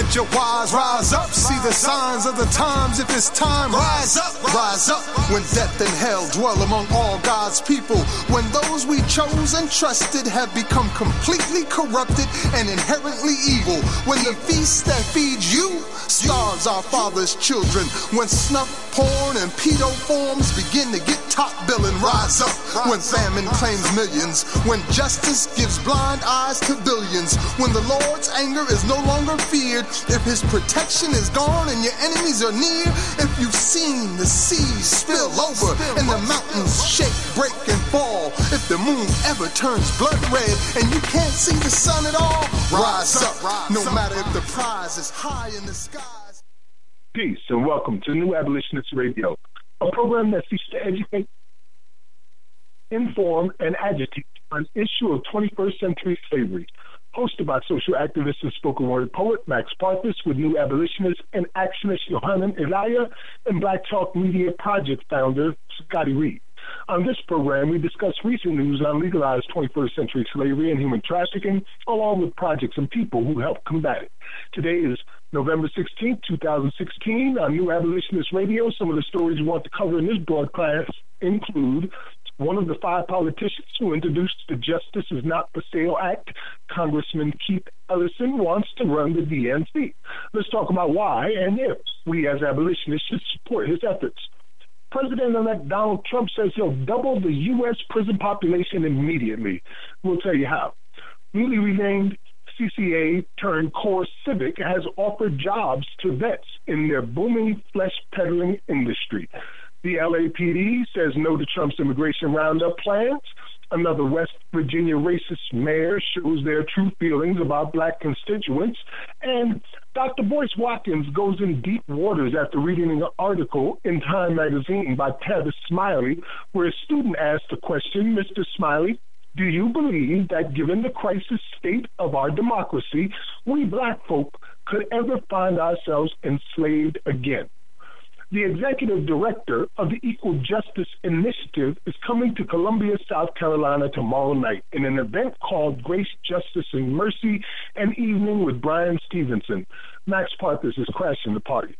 Let your wise rise up. See the signs of the times. If it's time, rise up, rise up. When death and hell dwell among all God's people, when those we chose and trusted have become completely corrupted and inherently evil, when the feast that feeds you starves our father's children, when snuff, porn, and pedo forms begin to get top billing, rise up. When famine claims millions, when justice gives blind eyes to billions, when the Lord's anger is no longer feared, if his protection is gone and your enemies are near, if you've seen the seas spill over and the mountains shake, break, and fall, if the moon ever turns blood red and you can't see the sun at all, rise up. No matter if the prize is high in the skies. Peace and welcome to New Abolitionist Radio, a program that seeks to educate, inform, and agitate on the issue of 21st century slavery. Hosted by social activist and spoken word poet Max Parthas with New Abolitionist and actionist Yohanan Elia and Black Talk Media Project founder Scotty Reed. On this program, we discuss recent news on legalized 21st century slavery and human trafficking, along with projects and people who help combat it. Today is November 16, 2016, on New Abolitionist Radio. Some of the stories we want to cover in this broadcast include one of the five politicians who introduced the Justice is Not for Sale Act, Congressman Keith Ellison, wants to run the DNC. Let's talk about why and if we as abolitionists should support his efforts. President elect Donald Trump says he'll double the U.S. prison population immediately. We'll tell you how. Newly renamed CCA turned Core Civic has offered jobs to vets in their booming flesh peddling industry. The LAPD says no to Trump's immigration roundup plans. Another West Virginia racist mayor shows their true feelings about black constituents. And Dr. Boyce Watkins goes in deep waters after reading an article in Time magazine by Tavis Smiley, where a student asked the question, Mr. Smiley, do you believe that given the crisis state of our democracy, we black folk could ever find ourselves enslaved again? The executive director of the Equal Justice Initiative is coming to Columbia, South Carolina tomorrow night in an event called Grace, Justice, and Mercy, an evening with Bryan Stevenson. Max Parthas is crashing the party.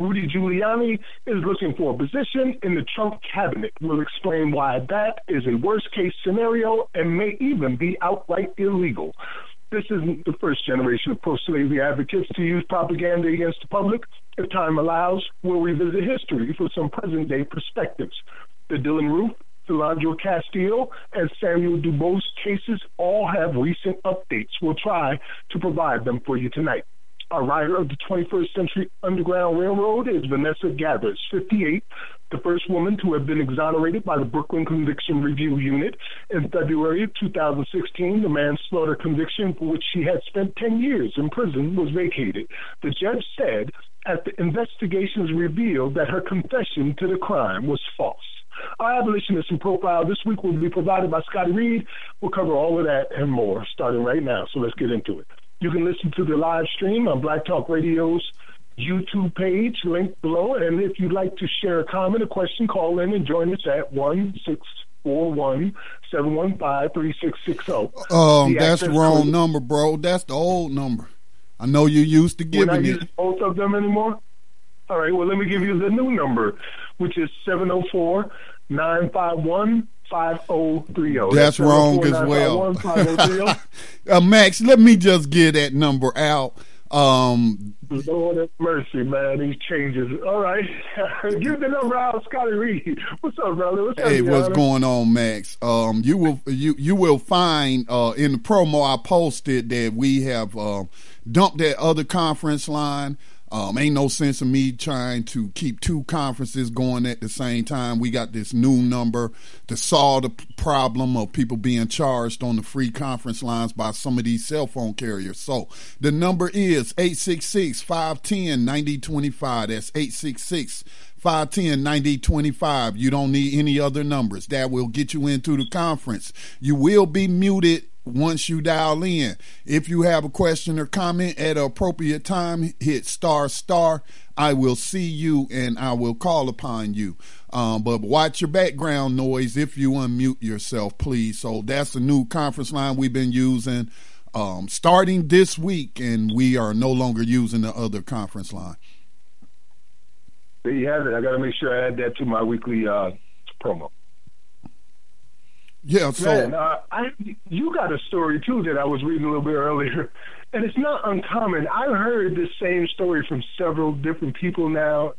Rudy Giuliani is looking for a position in the Trump cabinet. We'll explain why that is a worst case scenario and may even be outright illegal. This isn't the first generation of pro slavery advocates to use propaganda against the public. If time allows, we'll revisit history for some present day perspectives. The Dylann Roof, Philando Castillo, and Samuel Dubose cases all have recent updates. We'll try to provide them for you tonight. A rider of the 21st Century Underground Railroad is Vanessa Gathers, 58, the first woman to have been exonerated by the Brooklyn Conviction Review Unit. In February of 2016, the manslaughter conviction for which she had spent 10 years in prison was vacated. The judge said as the investigations revealed that her confession to the crime was false. Our abolitionist and profile this week will be provided by Scotty Reed. We'll cover all of that and more starting right now. So let's get into it. You can listen to the live stream on Black Talk Radio's YouTube page, linked below. And if you'd like to share a comment or question, call in and join us at 1641 715 3660. Um, that's the wrong code. number, bro. That's the old number. I know you used to giving We're not it. Both of them anymore? All right, well, let me give you the new number, which is 704 951 5030. That's, That's wrong as well. uh, Max, let me just get that number out. Um, Lord have mercy, man. These changes. All right. Give the number out, Scotty Reed. What's up, brother? What's hey, up, what's going on, Max? Um, you will you you will find uh, in the promo I posted that we have uh, dumped that other conference line. Um, ain't no sense of me trying to keep two conferences going at the same time. We got this new number to solve the problem of people being charged on the free conference lines by some of these cell phone carriers. So the number is 866 510 9025. That's 866 510 9025. You don't need any other numbers. That will get you into the conference. You will be muted once you dial in. If you have a question or comment at an appropriate time, hit star star. I will see you and I will call upon you. Um, but watch your background noise if you unmute yourself, please. So that's the new conference line we've been using um, starting this week, and we are no longer using the other conference line. There you have it. I got to make sure I add that to my weekly uh, promo. Yeah, so Man, uh, I you got a story too that I was reading a little bit earlier, and it's not uncommon. I've heard this same story from several different people now.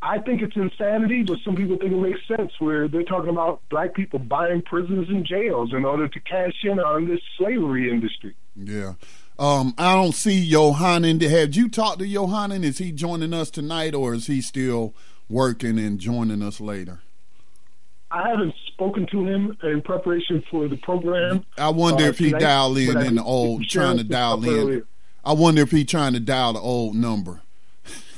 I think it's insanity, but some people think it makes sense. Where they're talking about black people buying prisons and jails in order to cash in on this slavery industry. Yeah. Um, I don't see Yohanan. Have you talked to Yohanan? Is he joining us tonight, or is he still working and joining us later? I haven't spoken to him in preparation for the program. I wonder uh, if he tonight, dialed in in the old, trying to dial in. Earlier. I wonder if he trying to dial the old number.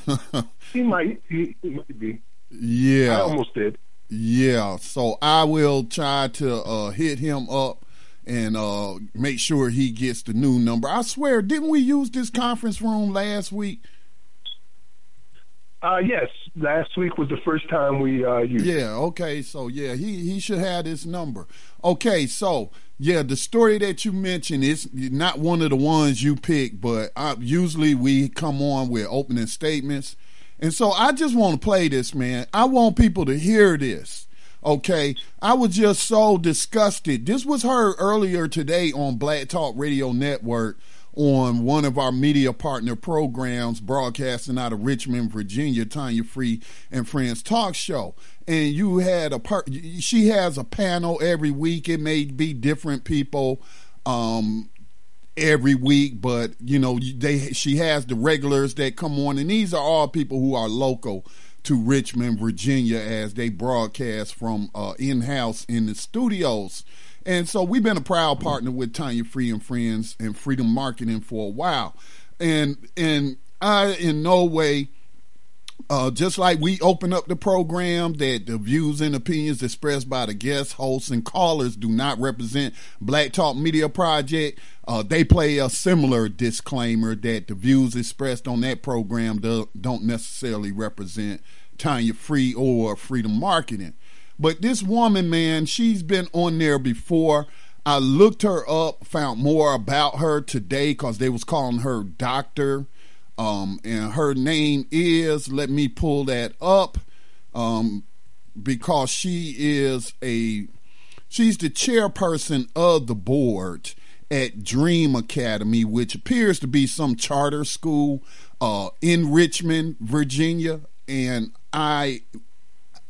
he might. He, he, might be. Yeah. I almost did. Yeah. So I will try to uh, hit him up and uh, make sure he gets the new number. I swear, didn't we use this conference room last week? Uh, yes, last week was the first time we uh, used. Yeah. Okay. So yeah, he he should have this number. Okay. So yeah, the story that you mentioned is not one of the ones you pick, but I, usually we come on with opening statements, and so I just want to play this, man. I want people to hear this. Okay, I was just so disgusted. This was heard earlier today on Black Talk Radio Network on one of our media partner programs broadcasting out of Richmond, Virginia, Tanya Free and Friends Talk Show. And you had a part, she has a panel every week. It may be different people. Um, every week, but you know they she has the regulars that come on, and these are all people who are local to Richmond, Virginia, as they broadcast from uh, in house in the studios. And so we've been a proud partner with Tanya Free and Friends and Freedom Marketing for a while. And and I in no way uh, just like we open up the program that the views and opinions expressed by the guests, hosts, and callers do not represent Black Talk Media Project, uh, they play a similar disclaimer that the views expressed on that program do, don't necessarily represent Tanya Free or Freedom Marketing. But this woman, man, she's been on there before. I looked her up, found more about her today because they was calling her Doctor. Um, and her name is, let me pull that up, um, because she is a, she's the chairperson of the board at Dream Academy, which appears to be some charter school uh, in Richmond, Virginia. And I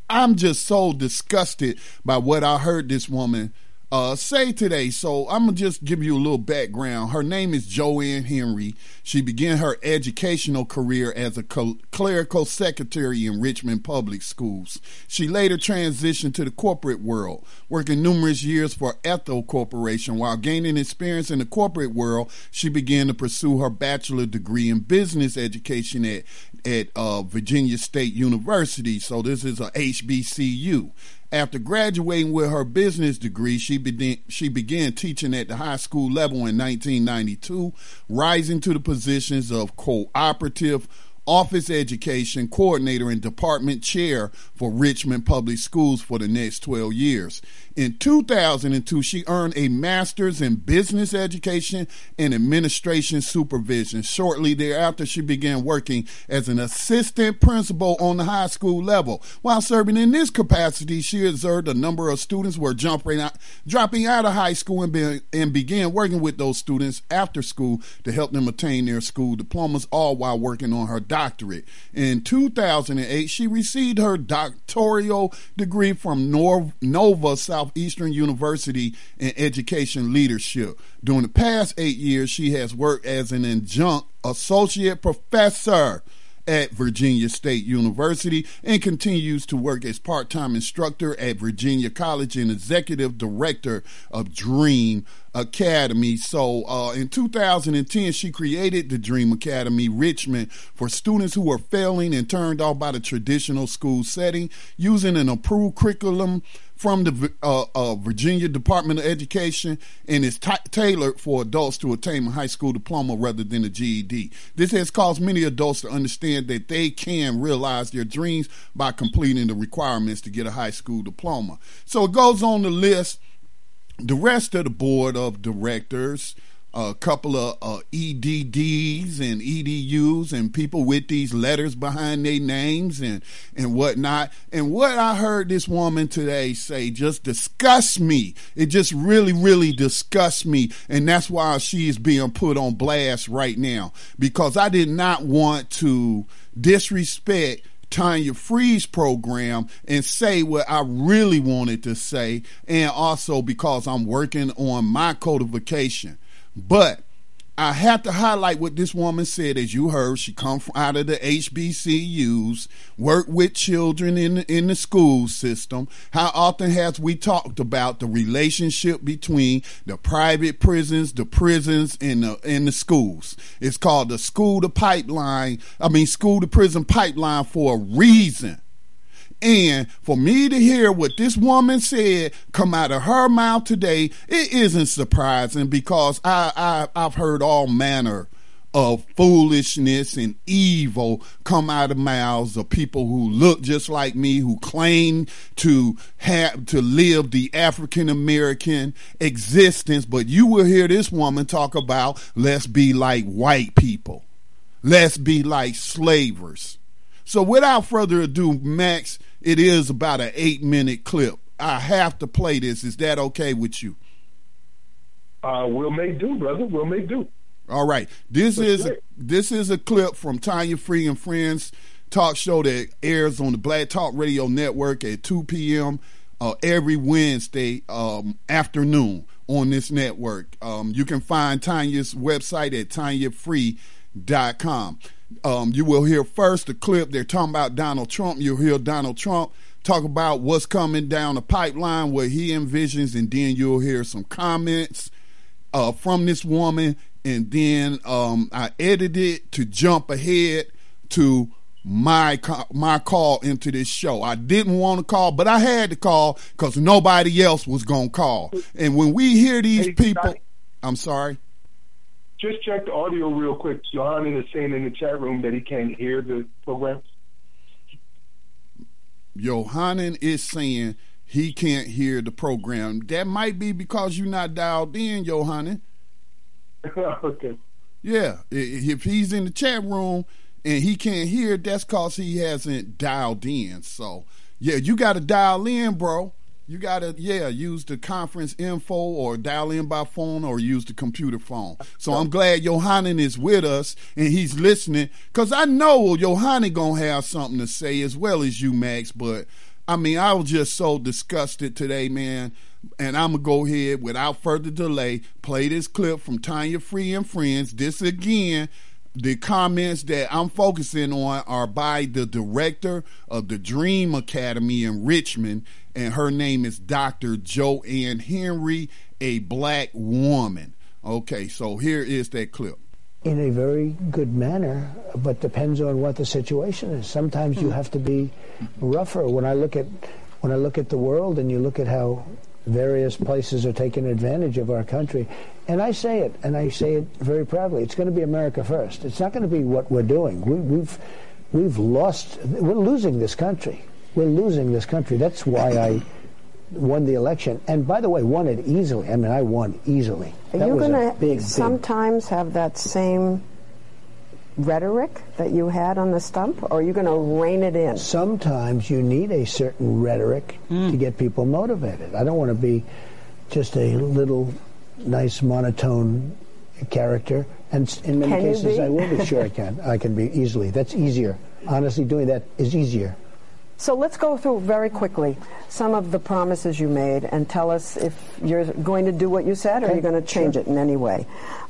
I'm just so disgusted by what I heard this woman uh, say today. So I'm gonna just give you a little background. Her name is Joanne Henry. She began her educational career as a clerical secretary in Richmond Public Schools. She later transitioned to the corporate world, working numerous years for Ethyl Corporation. While gaining experience in the corporate world, she began to pursue her bachelor degree in business education at at uh, Virginia State University. So this is a HBCU. After graduating with her business degree, she began, she began teaching at the high school level in 1992, rising to the positions of cooperative office education coordinator and department chair for Richmond Public Schools for the next 12 years. In 2002, she earned a master's in business education and administration supervision. Shortly thereafter, she began working as an assistant principal on the high school level. While serving in this capacity, she observed a number of students were jumping out, dropping out of high school and, be, and began working with those students after school to help them attain their school diplomas, all while working on her doctorate. In 2008, she received her doctoral degree from Nova South Southeastern University in education leadership. During the past eight years, she has worked as an adjunct associate professor at Virginia State University and continues to work as part time instructor at Virginia College and executive director of Dream Academy. So uh, in 2010, she created the Dream Academy Richmond for students who were failing and turned off by the traditional school setting using an approved curriculum from the uh, uh, Virginia Department of Education and is t- tailored for adults to attain a high school diploma rather than a GED. This has caused many adults to understand that they can realize their dreams by completing the requirements to get a high school diploma. So it goes on the list. The rest of the board of directors a couple of uh, EDDs and EDUs and people with these letters behind their names and, and whatnot. And what I heard this woman today say just disgusts me. It just really, really disgusts me. And that's why she is being put on blast right now because I did not want to disrespect Tanya Free's program and say what I really wanted to say, and also because I'm working on my codification. But I have to highlight what this woman said. As you heard, she come from out of the HBCUs, work with children in the, in the school system. How often has we talked about the relationship between the private prisons, the prisons, and the and the schools? It's called the school to pipeline. I mean, school to prison pipeline for a reason. And for me to hear what this woman said come out of her mouth today, it isn't surprising because I, I I've heard all manner of foolishness and evil come out of mouths of people who look just like me, who claim to have to live the African American existence. But you will hear this woman talk about let's be like white people, let's be like slavers. So without further ado, Max, it is about an eight minute clip. I have to play this. Is that okay with you? Uh, we'll make do, brother. We'll make do. All right. This That's is a, this is a clip from Tanya Free and Friends talk show that airs on the Black Talk Radio Network at 2 p.m. Uh, every Wednesday um, afternoon on this network. Um, you can find Tanya's website at tanyafree.com. Um, you will hear first the clip. They're talking about Donald Trump. You'll hear Donald Trump talk about what's coming down the pipeline, what he envisions, and then you'll hear some comments uh, from this woman. And then um, I edited to jump ahead to my my call into this show. I didn't want to call, but I had to call because nobody else was gonna call. And when we hear these people, I'm sorry just check the audio real quick. Yohanan is saying in the chat room that he can't hear the program. Yohanan is saying he can't hear the program. That might be because you're not dialed in, Yohanan. okay. Yeah, if he's in the chat room and he can't hear, that's because he hasn't dialed in. So, yeah, you got to dial in, bro you gotta yeah use the conference info or dial in by phone or use the computer phone. So i'm glad Yohanan is with us and he's listening because i know Yohanan gonna have something to say as well as you max but i mean i was just so disgusted today man and i'm gonna go ahead without further delay play this clip from tanya free and friends. This again the comments that I'm focusing on are by the director of the Dream Academy in Richmond, and her name is Dr. Joanne Henry, a black woman. Okay, so here is that clip. In a very good manner, but depends on what the situation is. Sometimes you hmm. have to be rougher. When I look at when I look at the world and you look at how various places are taking advantage of our country, and I say it, and I say it very proudly. It's going to be America first. It's not going to be what we're doing. We, we've we've lost. We're losing this country we're losing this country. That's why I won the election. And by the way, won it easily. I mean, I won easily. Are that you going to sometimes have that same rhetoric that you had on the stump, or are you going to rein it in? Sometimes you need a certain rhetoric mm. to get people motivated. I don't want to be just a little nice monotone character. And in many can cases, I will be. Sure, I can. I can be easily. That's easier. Honestly, doing that is easier. So let's go through very quickly some of the promises you made and tell us if you're going to do what you said or okay. you're going to change sure. it in any way.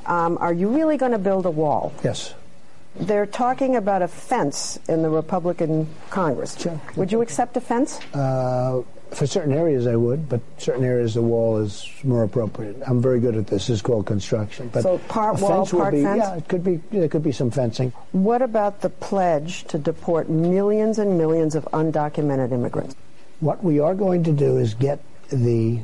Um, are you really going to build a wall? Yes. They're talking about a fence in the Republican Congress. Sure. Would you accept a fence? Uh, for certain areas, I would, but certain areas the wall is more appropriate. I'm very good at this. This is called construction. But So part a wall, fence would part be, fence? Yeah, it could be. There could be some fencing. What about the pledge to deport millions and millions of undocumented immigrants? What we are going to do is get the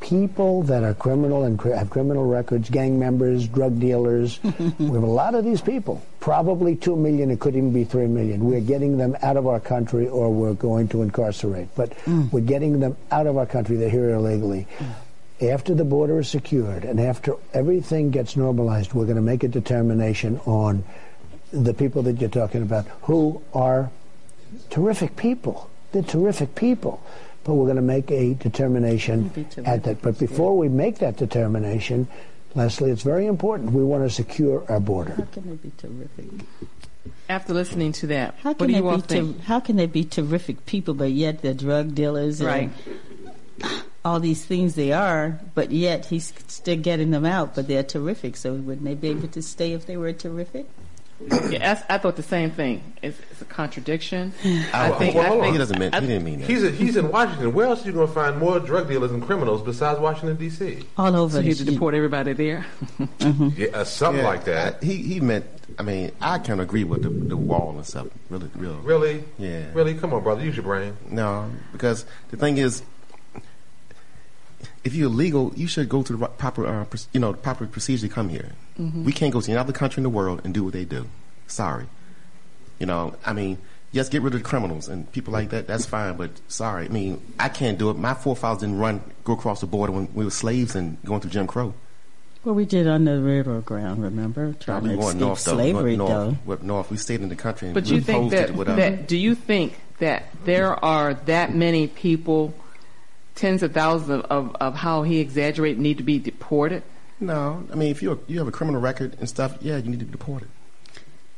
people that are criminal and have criminal records, gang members, drug dealers. we have a lot of these people. Probably two million. It could even be three million. We're getting them out of our country, or we're going to incarcerate. But mm. we're getting them out of our country. They're here illegally. Mm. After the border is secured and after everything gets normalized, we're going to make a determination on the people that you're talking about who are terrific people. They're terrific people. But we're going to make a determination at that. But before we make that determination, Leslie, it's very important. We want to secure our border. How can they be terrific? After listening to that, How what can do they you all be think? ter- how can they be terrific people, but yet they're drug dealers and all these things they are, but yet he's still getting them out, but they're terrific. So wouldn't they be able to stay if they were terrific? Yeah, I, I thought the same thing. It's, it's a contradiction. I Well, think. well, I think. He doesn't mean. I- He didn't mean that. He's a, he's in Washington. Where else are you going to find more drug dealers and criminals besides Washington D.C.? All over. So he had to deport everybody there. Yeah, uh, something Yeah, like that. I- he he meant. I mean, I can agree with the the wall and stuff. Really, real. Really? Yeah. Really? Come on, brother. Use your brain. No, because the thing is, if you're illegal, you should go to the proper, uh, you know, the proper procedure to come here. We can't go to any other country in the world and do what they do. Sorry, you know. I mean, yes, get rid of the criminals and people like that. That's fine, but sorry, I mean, I can't do it. My forefathers didn't run, go across the border when we were slaves and going through Jim Crow. Well, we did on the railroad ground. Remember, trying we to escape north though. slavery, north, though. North, north. We stayed in the country. And But you think that, it, whatever. that? Do you think that there are that many people, tens of thousands of, of, of how he exaggerated, need to be deported? No, I mean, if you you have a criminal record and stuff, yeah, you need to be deported.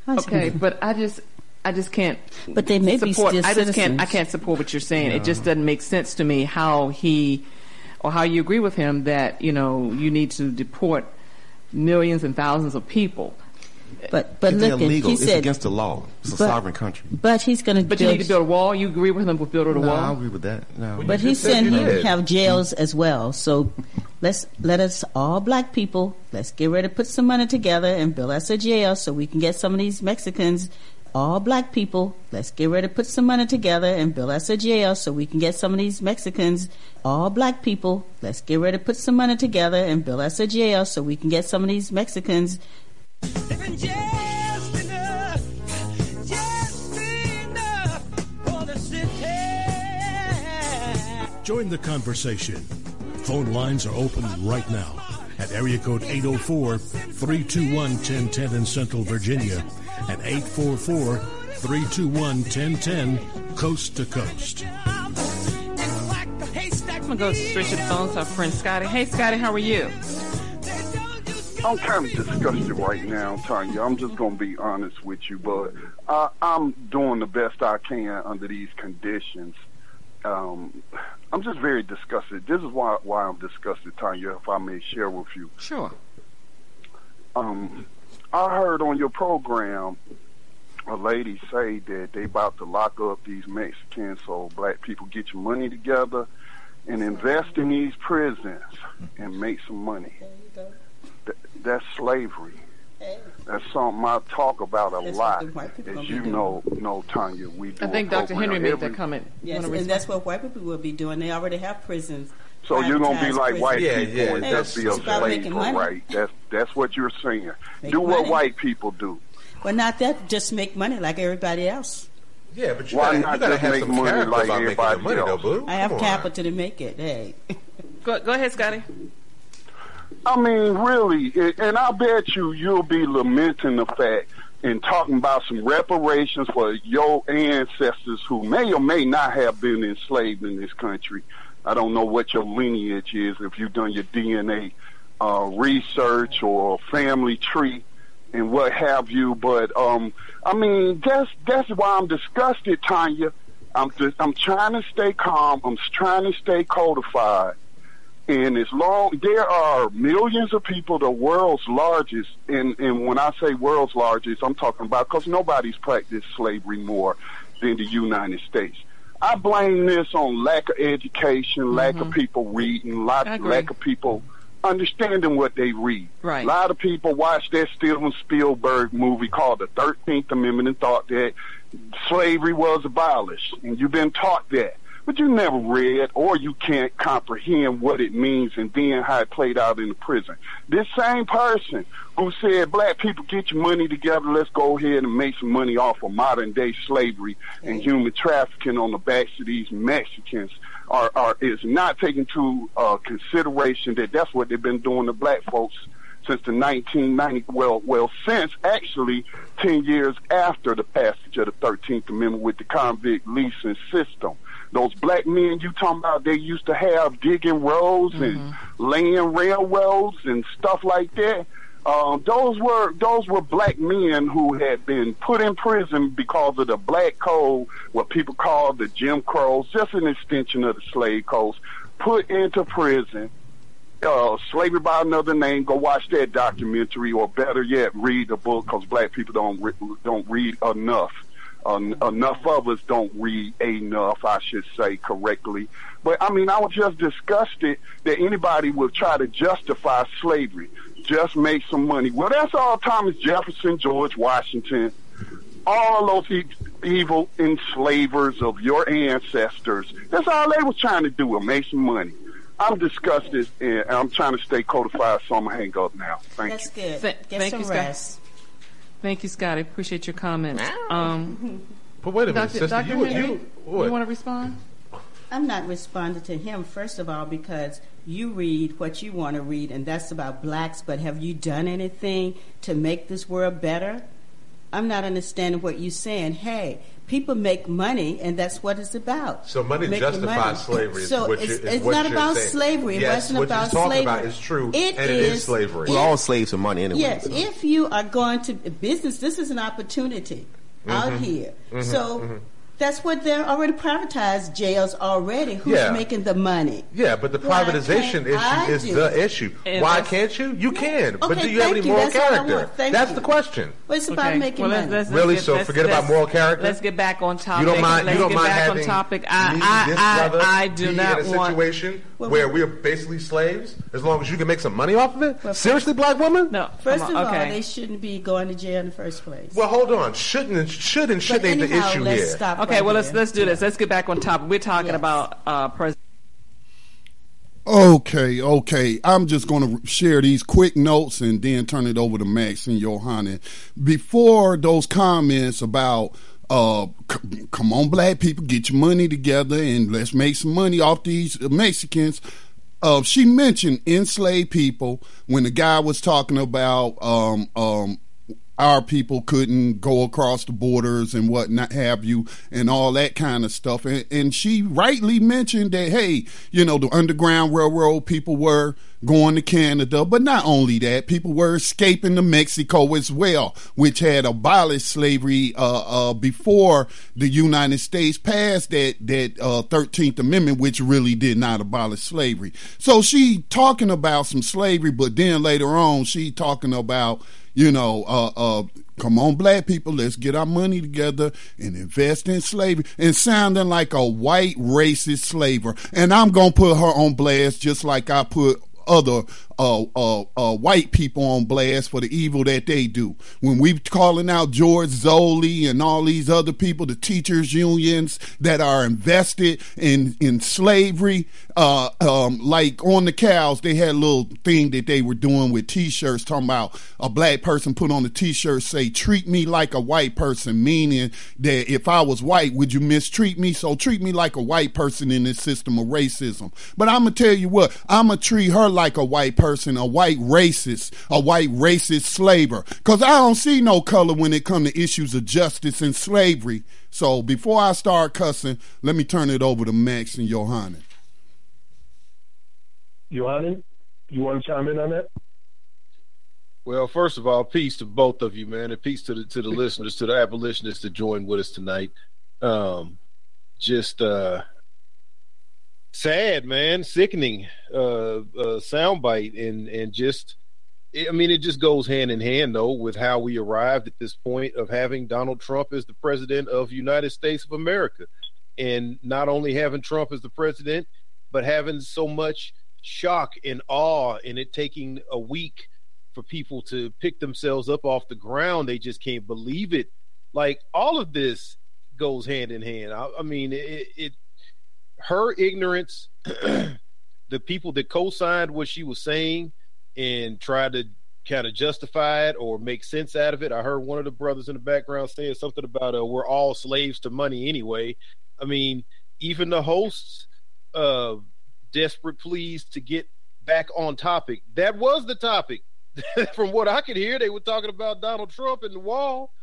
Okay, but I just. I just can't. But they may be support, still I just can't. I can't support what you're saying. It just doesn't make sense to me how he, or how you agree with him that you know you need to deport millions and thousands of people. But but If they're look, illegal, he it's said, against the law. It's a but- sovereign country. but he's going to But you need to build a wall. You agree with him with building a No, I agree with that. No. But You he said said he would have jails as well. So let's let us all black people let's get ready to put some money together and build us a jail so we can get some of these Mexicans. All black people, let's get ready to put some money together and build us a jail so we can get some of these Mexicans. All black people, let's get ready to put some money together and build us a jail so we can get some of these Mexicans. Join the conversation. Phone lines are open right now at area code 804-321-1010 in Central Virginia and 844-321-1010 coast to coast. I'm gonna go straight to the phone to our friend Scotty. Hey, Scotty, how are you? I'm kind of disgusted right now, Tanya. I'm just going to be honest with you, but uh, I'm doing the best I can under these conditions. Um, I'm just very disgusted. This is why why I'm disgusted, Tanya. If I may share with you, Sure. um, I heard on your program a lady say that they about to lock up these Mexicans so black people get your money together and invest in these prisons and make some money. Th- that's slavery. That's something I talk about a That's lot. what the white people As you know, know Tanya, we do I think a Dr. Henry made every- that comment. Yes, and that's what white people will be doing. They already have prisons. So you're gonna be privatized like white prisons. Yeah, people yeah, and that's- just be a slave for money. right. That's that's what you're saying. Make do what money. white people do. Well, not that. Just make money like everybody else. Yeah, but you Why gotta, not you gotta just have make some money character like about making everybody money, though, else? boo. I have on. capital to make it. Hey, Go, go ahead, Scotty. I mean, really, and I bet you you'll be lamenting the fact and talking about some reparations for your ancestors who may or may not have been enslaved in this country. I don't know what your lineage is, if you've done your DNA uh, research or family tree and what have you. But um, I mean, that's that's why I'm disgusted, Tanya. I'm just, I'm trying to stay calm. I'm trying to stay codified And as long there are millions of people, the world's largest, and and when I say world's largest, I'm talking about because nobody's practiced slavery more than the United States. I blame this on lack of education, lack of mm-hmm. people reading, lack, lack of people understanding what they read. Right. A lot of people watched that Steven Spielberg movie called The Thirteenth Amendment and thought that slavery was abolished, and you've been taught that. But you never read or you can't comprehend what it means and then how it played out in the prison. This same person who said, black people get your money together, let's go ahead and make some money off of modern day slavery and human trafficking on the backs of these Mexicans are, are is not taking to uh, consideration that that's what they've been doing to black folks since the 1990 well well since actually 10 years after the passage of the 13th amendment with the convict leasing system those black men you talking about they used to have digging roads and laying railroads and stuff like that um, those were those were black men who had been put in prison because of the black code, what people call the Jim Crows, just an extension of the slave codes, put into prison. Uh, slavery by another name. Go watch that documentary, or better yet, read the book because black people don't re- don't read enough. Uh, enough of us don't read enough, I should say correctly. But I mean, I was just disgusted that anybody would try to justify slavery, just make some money. Well, that's all Thomas Jefferson, George Washington, all those e- evil enslavers of your ancestors. That's all they was trying to do was make some money. I'm disgusted, and I'm trying to stay codified, so I'm gonna hang up now. Thank you. That's you. good. Th- Get thank some you, Scott. rest. Thank you, Scotty. Appreciate your comments. Um, But wait a minute, Dr. sister. Dr. You, Henry, you, what? want to respond? I'm not responding to him, first of all, because you read what you want to read, and that's about blacks, but have you done anything to make this world better? I'm not understanding what you're saying. Hey, people make money, and that's what it's about. So money Making justifies money. slavery. is So what it's, you- it's what not you're about saying. slavery. It yes, wasn't what about you're talking slavery. about is true, It and it is slavery. We're all slaves for money anyway. Yes, so. if you are going to business, this is an opportunity out Mhm. here. Mhm, So mhm. That's what they're already privatized jails already. Who's Yeah. making the money? Yeah, but the Why privatization can't issue is the issue. And Why can't you? You can, but Okay, do you have thank any you. moral That's what I character? Thank That's you. the question. Well, it's about making well, money. let's, let's, Really? let's So get- forget about let's- moral character? Let's get back on topic. You don't mind? Let's you don't get mind back having on topic. me, I, this I, brother, I, I do be not in a want. situation Well, where we're basically slaves, as long as you can make some money off of it. Seriously, black woman? No. First of all, they shouldn't be going to jail in the first place. Well, hold on. Shouldn't should and shouldn't ain't the anyhow, issue let's here. Stop Okay, well let's let's do this. Let's get back on top. We're talking about uh, president. Okay, okay. I'm just going to share these quick notes and then turn it over to Max and Yohanan. Before those comments about, uh, c- come on, black people, get your money together and let's make some money off these Mexicans. Uh, she mentioned enslaved people when the guy was talking about um, um, our people couldn't go across the borders and whatnot have you and all that kind of stuff. And, and she rightly mentioned that, hey, you know, the Underground Railroad people were going to Canada, but not only that, people were escaping to Mexico as well, which had abolished slavery uh, uh, before the United States passed that that uh, Thirteenth Amendment, which really did not abolish slavery. So she talking about some slavery, but then later on she talking about you know, uh, uh, come on, black people, let's get our money together and invest in slavery and sounding like a white racist slaver. And I'm going to put her on blast just like I put other uh, uh, uh, white people on blast for the evil that they do. When we calling out George Zoley and all these other people, the teachers unions that are invested in in slavery, uh, um, like on the cows, they had a little thing that they were doing with T-shirts, talking about a black person put on a T-shirt say "Treat me like a white person," meaning that if I was white, would you mistreat me? So treat me like a white person in this system of racism. But I'm gonna tell you what, I'm gonna treat her like a white person, a white racist, a white racist slaver, because I don't see no color when it come to issues of justice and slavery. So before I start cussing, let me turn it over to Max and Yohanan. Yohanan, you want to chime in on that? Well, first of all, peace to both of you, man, and peace to the to the listeners, to the abolitionists that joined with us tonight. Um, just uh, sad, man, sickening uh, uh, soundbite, and and just, I mean, it just goes hand in hand though with how we arrived at this point of having Donald Trump as the president of United States of America, and not only having Trump as the president, but having so much shock and awe, and it taking a week for people to pick themselves up off the ground. They just can't believe it. Like all of this goes hand in hand. I, I mean, it, it her ignorance, the people that co-signed what she was saying and tried to kind of justify it or make sense out of it. I heard one of the brothers in the background saying something about uh, we're all slaves to money anyway. I mean, even the hosts, uh, desperate pleas to get back on topic. That was the topic. From what I could hear, they were talking about Donald Trump and the wall.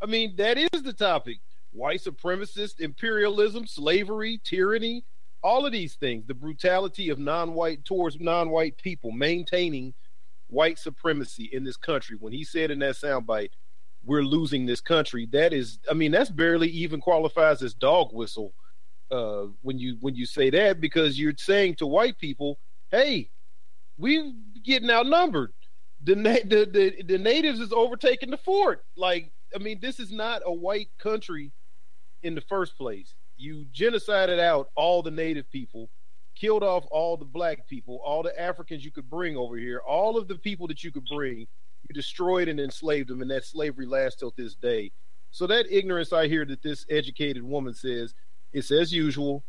I mean, that is the topic white supremacist imperialism, slavery, tyranny, all of these things, the brutality of non-white towards non-white people, maintaining white supremacy in this country. When he said in that soundbite, "We're losing this country," that is, I mean, that's barely even qualifies as dog whistle uh, when you when you say that because you're saying to white people, "Hey, we're getting outnumbered. The, na- the the the natives is overtaking the fort." Like, I mean, this is not a white country in the first place. You genocided out all the native people, killed off all the black people, all the Africans you could bring over here, all of the people that you could bring. You destroyed and enslaved them, and that slavery lasts till this day. So that ignorance I hear that this educated woman says, it's as usual.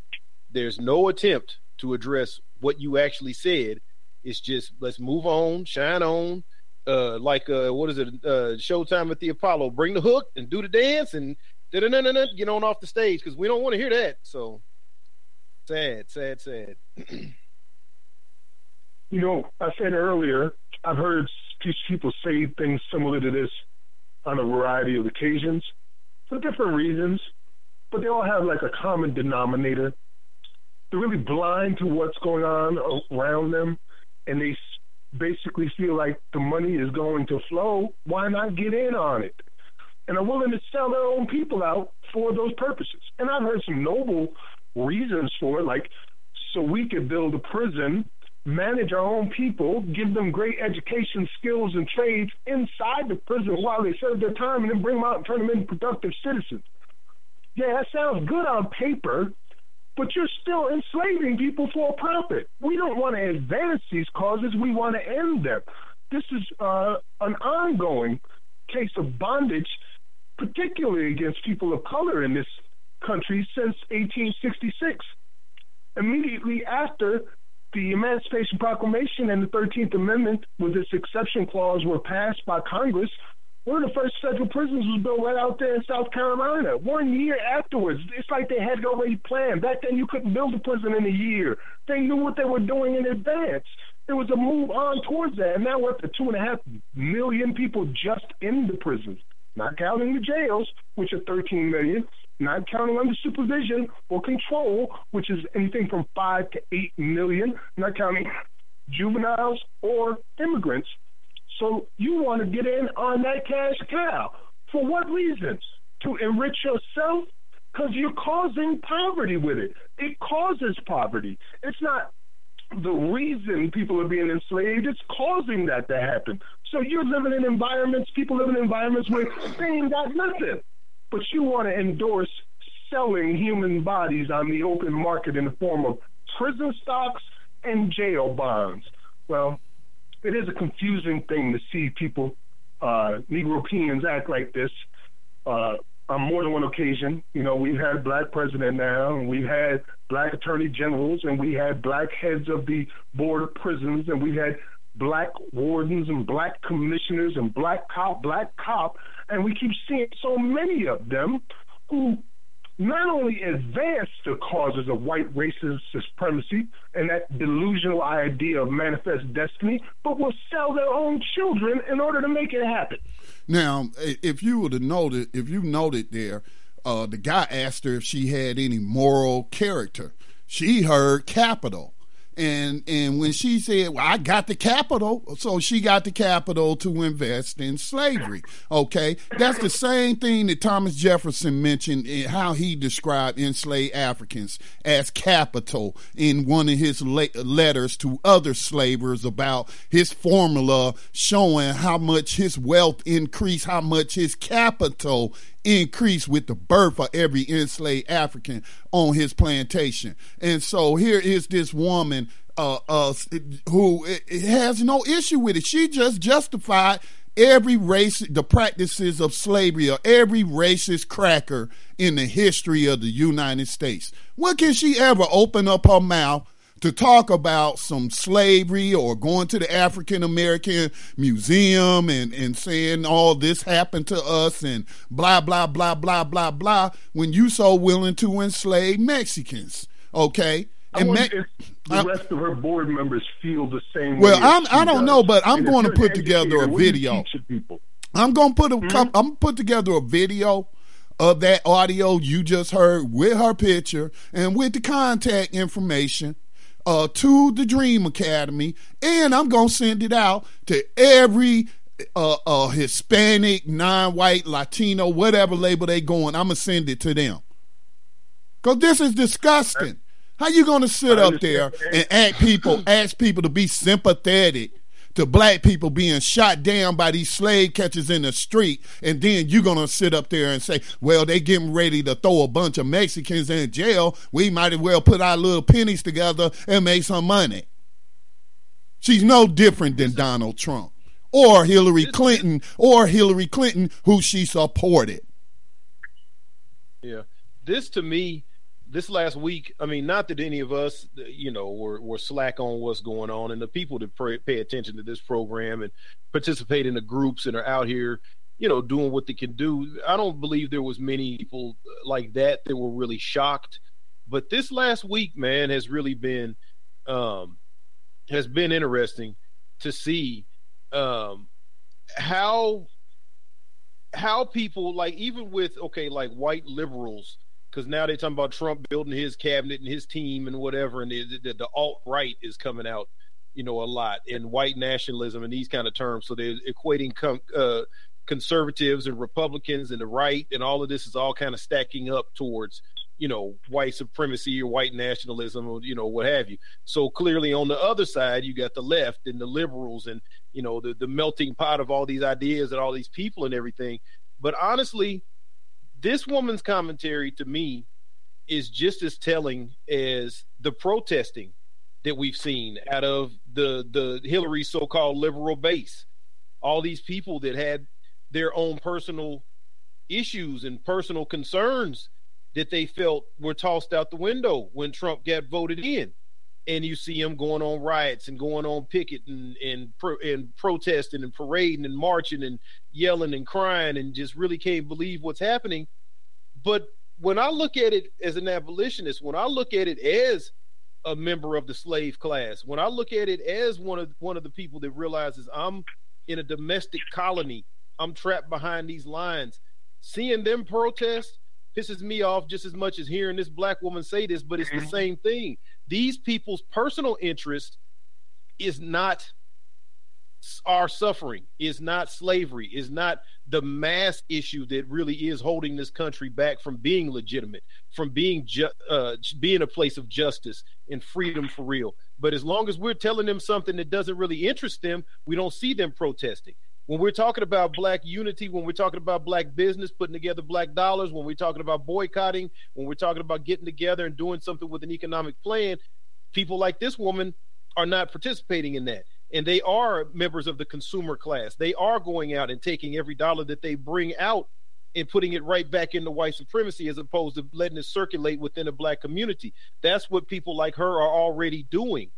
There's no attempt to address what you actually said. It's just let's move on, shine on. Uh, like uh, what is it? Uh, Showtime at the Apollo. Bring the hook and do the dance, and get on off the stage because we don't want to hear that. So sad, sad, sad. you know, I said earlier, I've heard people say things similar to this on a variety of occasions for different reasons, but they all have like a common denominator. They're really blind to what's going on around them, and they basically feel like the money is going to flow. Why not get in on it? And are willing to sell their own people out for those purposes. And I've heard some noble reasons for it, like so we could build a prison, manage our own people, give them great education, skills, and trades inside the prison while they serve their time, and then bring them out and turn them into productive citizens. Yeah, that sounds good on paper, but you're still enslaving people for a profit. We don't want to advance these causes, we want to end them. This is uh, an ongoing case of bondage particularly against people of color in this country since 1866. Immediately after the Emancipation Proclamation and the 13th Amendment, with its exception clause, were passed by Congress, one of the first federal prisons was built right out there in South Carolina. One year afterwards, it's like they had it already planned. Back then, you couldn't build a prison in a year. They knew what they were doing in advance. It was a move on towards that. And now we're up to two and a half million people just in the prisons not counting the jails, which are 13 million, not counting under supervision or control, which is anything from 5 to 8 million, not counting juveniles or immigrants. So you want to get in on that cash cow. For what reasons? To enrich yourself? Because you're causing poverty with it. It causes poverty. It's not the reason people are being enslaved, it's causing that to happen. So you're living in environments, people live in environments where they ain't got nothing. But you want to endorse selling human bodies on the open market in the form of prison stocks and jail bonds. Well, it is a confusing thing to see people, uh, Negropeans, act like this. Uh, on more than one occasion. You know, we've had black president now, and we've had black attorney generals, and we had black heads of the board of prisons, and we had black wardens and black commissioners and black cop, black cop, and we keep seeing so many of them who not only advance the causes of white racist supremacy and that delusional idea of manifest destiny, but will sell their own children in order to make it happen. Now, if you would have noted, if you noted there, uh, the guy asked her if she had any moral character. She heard capital. And and when she said, "Well, I got the capital," so she got the capital to invest in slavery. Okay, that's the same thing that Thomas Jefferson mentioned in how he described enslaved Africans as capital in one of his le- letters to other slavers about his formula showing how much his wealth increased, how much his capital increased with the birth of every enslaved African on his plantation. And so here is this woman uh, uh, who has no issue with it. She just justified every race, the practices of slavery, or every racist cracker in the history of the United States. What can she ever open up her mouth to talk about some slavery or going to the African American Museum and, and saying all this happened to us and blah, blah, blah, blah, blah, blah, when you so willing to enslave Mexicans. Okay? And Me- if the I'm, rest of her board members feel the same way. well, I'm, I don't does. know, but I'm and going to put together a video. I'm going to put a mm-hmm. I'm going to put together a video of that audio you just heard with her picture and with the contact information uh, to the Dream Academy, and I'm gonna send it out to every uh, uh, Hispanic, non-white, Latino, whatever label they going. I'm gonna send it to them. Cause this is disgusting. How you gonna sit up there and ask people, ask people to be sympathetic to black people being shot down by these slave catchers in the street, and then you're gonna sit up there and say, "Well, they getting ready to throw a bunch of Mexicans in jail. We might as well put our little pennies together and make some money." She's no different than Donald Trump or Hillary Clinton or Hillary Clinton, who she supported. Yeah, this to me this last week, I mean, not that any of us, you know, were, were slack on what's going on, and the people that pay, pay attention to this program and participate in the groups and are out here, you know, doing what they can do. I don't believe there was many people like that that were really shocked. But this last week, man, has really been um, has been interesting to see um, how how people like even with okay like white liberals because now they're talking about Trump building his cabinet and his team and whatever, and the, the, the alt right is coming out, you know, a lot, and white nationalism and these kind of terms. So they're equating com- uh, conservatives and Republicans and the right, and all of this is all kind of stacking up towards, you know, white supremacy or white nationalism or you know what have you. So clearly, on the other side, you got the left and the liberals and you know the the melting pot of all these ideas and all these people and everything. But honestly, this woman's commentary to me is just as telling as the protesting that we've seen out of the the Hillary so-called liberal base. All these people that had their own personal issues and personal concerns that they felt were tossed out the window when Trump got voted in. And you see them going on riots and going on picket and and, pro, and protesting and parading and marching and yelling and crying and just really can't believe what's happening. But when I look at it as an abolitionist, when I look at it as a member of the slave class, when I look at it as one of one of the people that realizes I'm in a domestic colony, I'm trapped behind these lines, seeing them protest pisses me off just as much as hearing this black woman say this, but it's the mm-hmm. same thing. These people's personal interest is not our suffering, is not slavery, is not the mass issue that really is holding this country back from being legitimate, from being ju- uh, being a place of justice and freedom for real. But as long as we're telling them something that doesn't really interest them, we don't see them protesting. When we're talking about black unity, when we're talking about black business, putting together black dollars, when we're talking about boycotting, when we're talking about getting together and doing something with an economic plan, people like this woman are not participating in that and they are members of the consumer class. They are going out and taking every dollar that they bring out and putting it right back into white supremacy as opposed to letting it circulate within a black community. That's what people like her are already doing.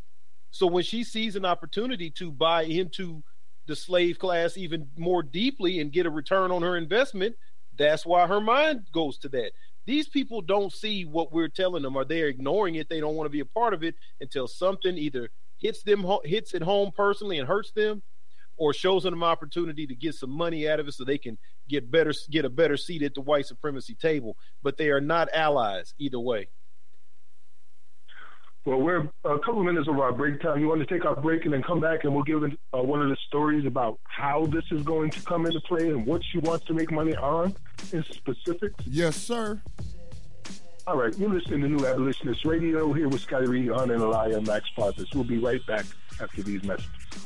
So when she sees an opportunity to buy into the slave class even more deeply and get a return on her investment, that's why her mind goes to that. These people don't see what we're telling them, or they're ignoring it. They don't want to be a part of it until something either hits them hits it home personally and hurts them, or shows them an opportunity to get some money out of it so they can get better get a better seat at the white supremacy table. But they are not allies either way. Well, we're a couple of minutes of our break time. You want to take our break and then come back and we'll give uh, one of the stories about how this is going to come into play and what she wants to make money on in specifics? Yes, sir. All right, you're listening to New Abolitionist Radio here with Scotty Reed, on and Elia, Max Parthas. We'll be right back after these messages.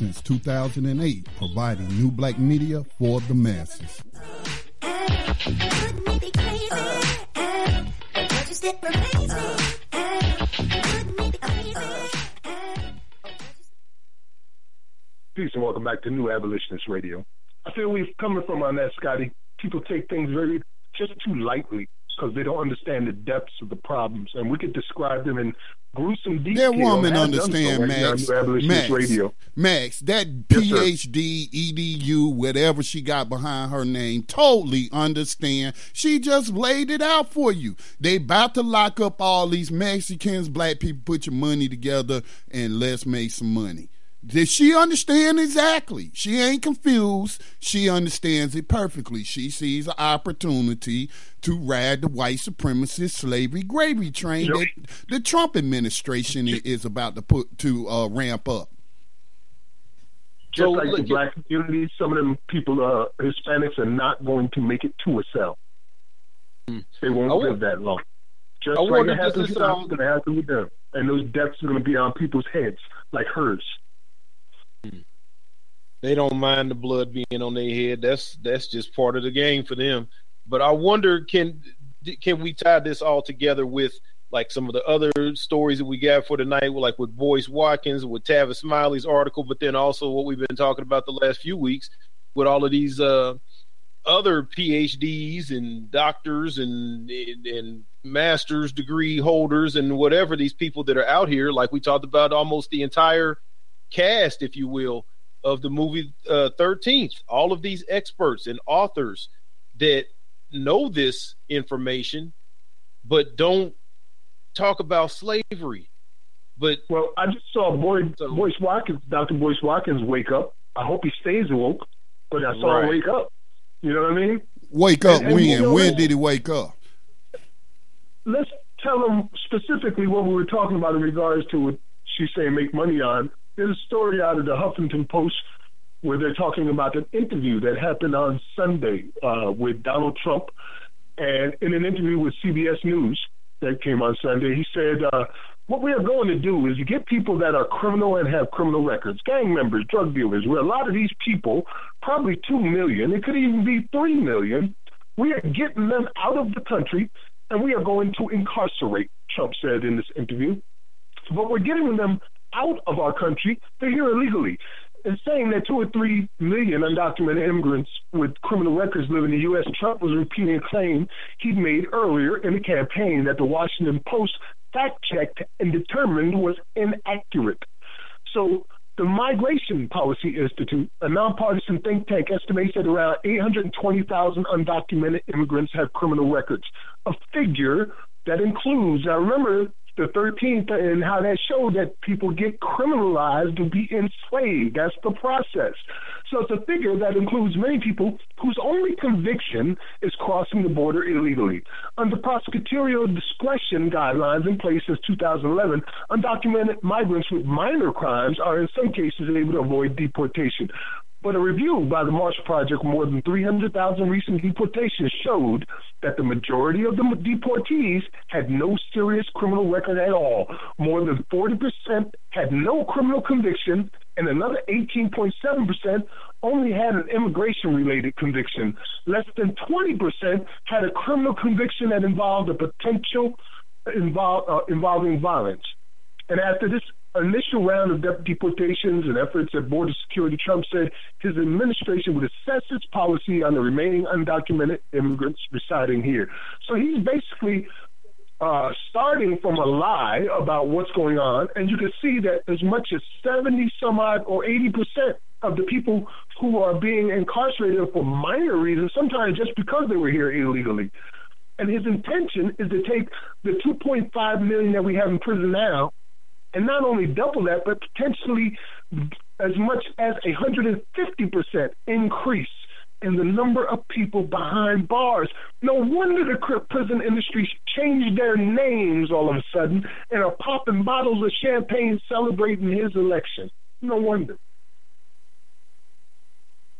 Since 2008, providing new black media for the masses. Peace and welcome back to New Abolitionist Radio. I feel we've coming from on that, Scotty. People take things very just too lightly because they don't understand the depths of the problems, and we could describe them in gruesome detail. That woman understand, so Max. Max, Radio. Max, that yes, PhD, sir. EDU, whatever she got behind her name, totally understand. She just laid it out for you. They about to lock up all these Mexicans, black people. Put your money together and let's make some money. Did she understand exactly? She ain't confused. She understands it perfectly. She sees an opportunity to ride the white supremacist slavery gravy train yep. that the Trump administration is about to put to uh, ramp up. Just so, like look, the black community, some of them people, uh, Hispanics, are not going to make it to a cell. Hmm. They won't live that long. Just I like it happened to them, going to happen with them, and those deaths are going to be on people's heads, like hers. They don't mind the blood being on their head. That's that's just part of the game for them. But I wonder can can we tie this all together with like some of the other stories that we got for tonight, like with Boyce Watkins, with Tavis Smiley's article, but then also what we've been talking about the last few weeks with all of these uh, other PhDs and doctors and, and, and master's degree holders and whatever these people that are out here, like we talked about almost the entire cast, if you will, of the movie uh, 13th. All of these experts and authors that know this information, but don't talk about slavery. But well, I just saw Boy, so, Boyce Watkins, Dr. Boyce Watkins, wake up. I hope he stays awoke, but I saw right. him wake up. You know what I mean? Wake up and, when? You know, when did he wake up? Let's tell him specifically what we were talking about in regards to what she's saying make money on. There's a story out of the Huffington Post where they're talking about an interview that happened on Sunday uh, with Donald Trump. And in an interview with CBS News that came on Sunday, he said, uh, What we are going to do is get people that are criminal and have criminal records, gang members, drug dealers, where a lot of these people, probably 2 million, it could even be 3 million, we are getting them out of the country and we are going to incarcerate, Trump said in this interview. But we're getting them out of our country. They're here illegally. It's saying that two or three million undocumented immigrants with criminal records live in the U.S. Trump was repeating a claim he'd made earlier in the campaign that the Washington Post fact checked and determined was inaccurate. So the Migration Policy Institute, a nonpartisan think tank, estimates that around 820,000 undocumented immigrants have criminal records, a figure that includes, now remember, the 13th and how that showed that people get criminalized to be enslaved. That's the process. So it's a figure that includes many people whose only conviction is crossing the border illegally. Under prosecutorial discretion guidelines in place since 2011, undocumented migrants with minor crimes are in some cases able to avoid deportation. But a review by the Marshall Project, more than 300,000 recent deportations showed that the majority of the deportees had no serious criminal record at all. More than 40% had no criminal conviction, and another 18.7% only had an immigration related conviction. Less than 20% had a criminal conviction that involved a potential involve, uh, involving violence. And after this initial round of deportations and efforts at border security, Trump said his administration would assess its policy on the remaining undocumented immigrants residing here. So he's basically uh, starting from a lie about what's going on, and you can see that as much as 70 some odd or 80 percent of the people who are being incarcerated for minor reasons, sometimes just because they were here illegally. And his intention is to take the 2.5 million that we have in prison now and not only double that, but potentially as much as a 150% increase in the number of people behind bars. No wonder the prison industry changed their names all of a sudden and are popping bottles of champagne celebrating his election. No wonder.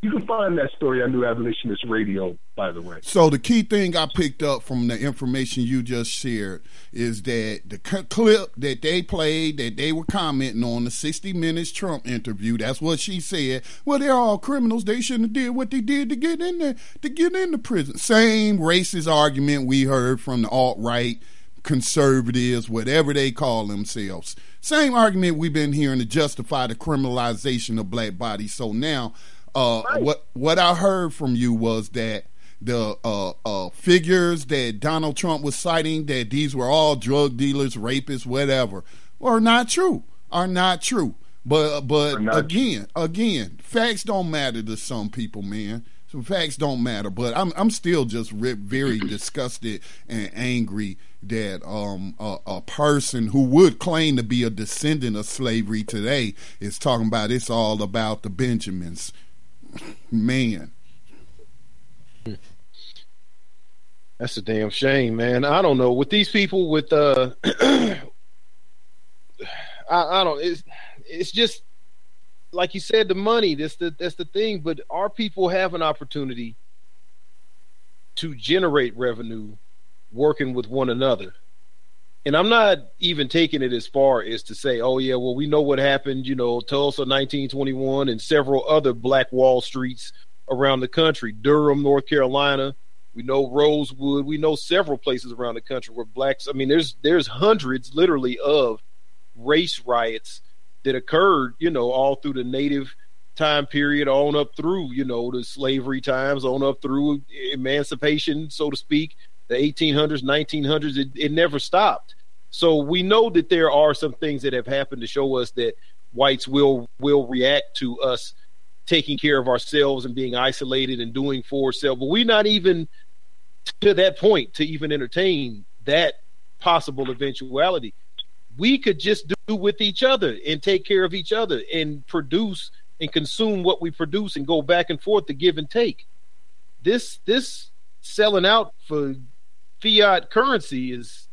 You can find that story on New Abolitionist Radio, by the way. So the key thing I picked up from the information you just shared is that the clip that they played, that they were commenting on the 60 Minutes Trump interview. That's what she said. Well, they're all criminals. They shouldn't have did what they did to get in there, to get into prison. Same racist argument we heard from the alt right conservatives, whatever they call themselves. Same argument we've been hearing to justify the criminalization of black bodies. So now uh, right. What what I heard from you was that the uh, uh, figures that Donald Trump was citing that these were all drug dealers, rapists, whatever, are not true. Are not true. But but again, again, facts don't matter to some people, man. So facts don't matter. But I'm I'm still just very disgusted and angry that um a, a, person who would claim to be a descendant of slavery today is talking about it's all about the Benjamins man. That's a damn shame, man. I don't know with these people with uh, I, I don't. It's it's just like you said, the money. That's the that's the thing. But our people have an opportunity to generate revenue working with one another. And I'm not even taking it as far as to say, oh, yeah, well, we know what happened, you know, Tulsa 1921 and several other Black Wall Streets around the country, Durham, North Carolina. We know Rosewood. We know several places around the country where blacks, I mean, there's there's hundreds literally of race riots that occurred, you know, all through the native time period on up through, you know, the slavery times, on up through emancipation, so to speak the 1800s, 1900s, it, it never stopped. So we know that there are some things that have happened to show us that whites will will react to us taking care of ourselves and being isolated and doing for ourselves. But we're not even to that point to even entertain that possible eventuality. We could just do with each other and take care of each other and produce and consume what we produce and go back and forth to give and take. This this selling out for fiat currency is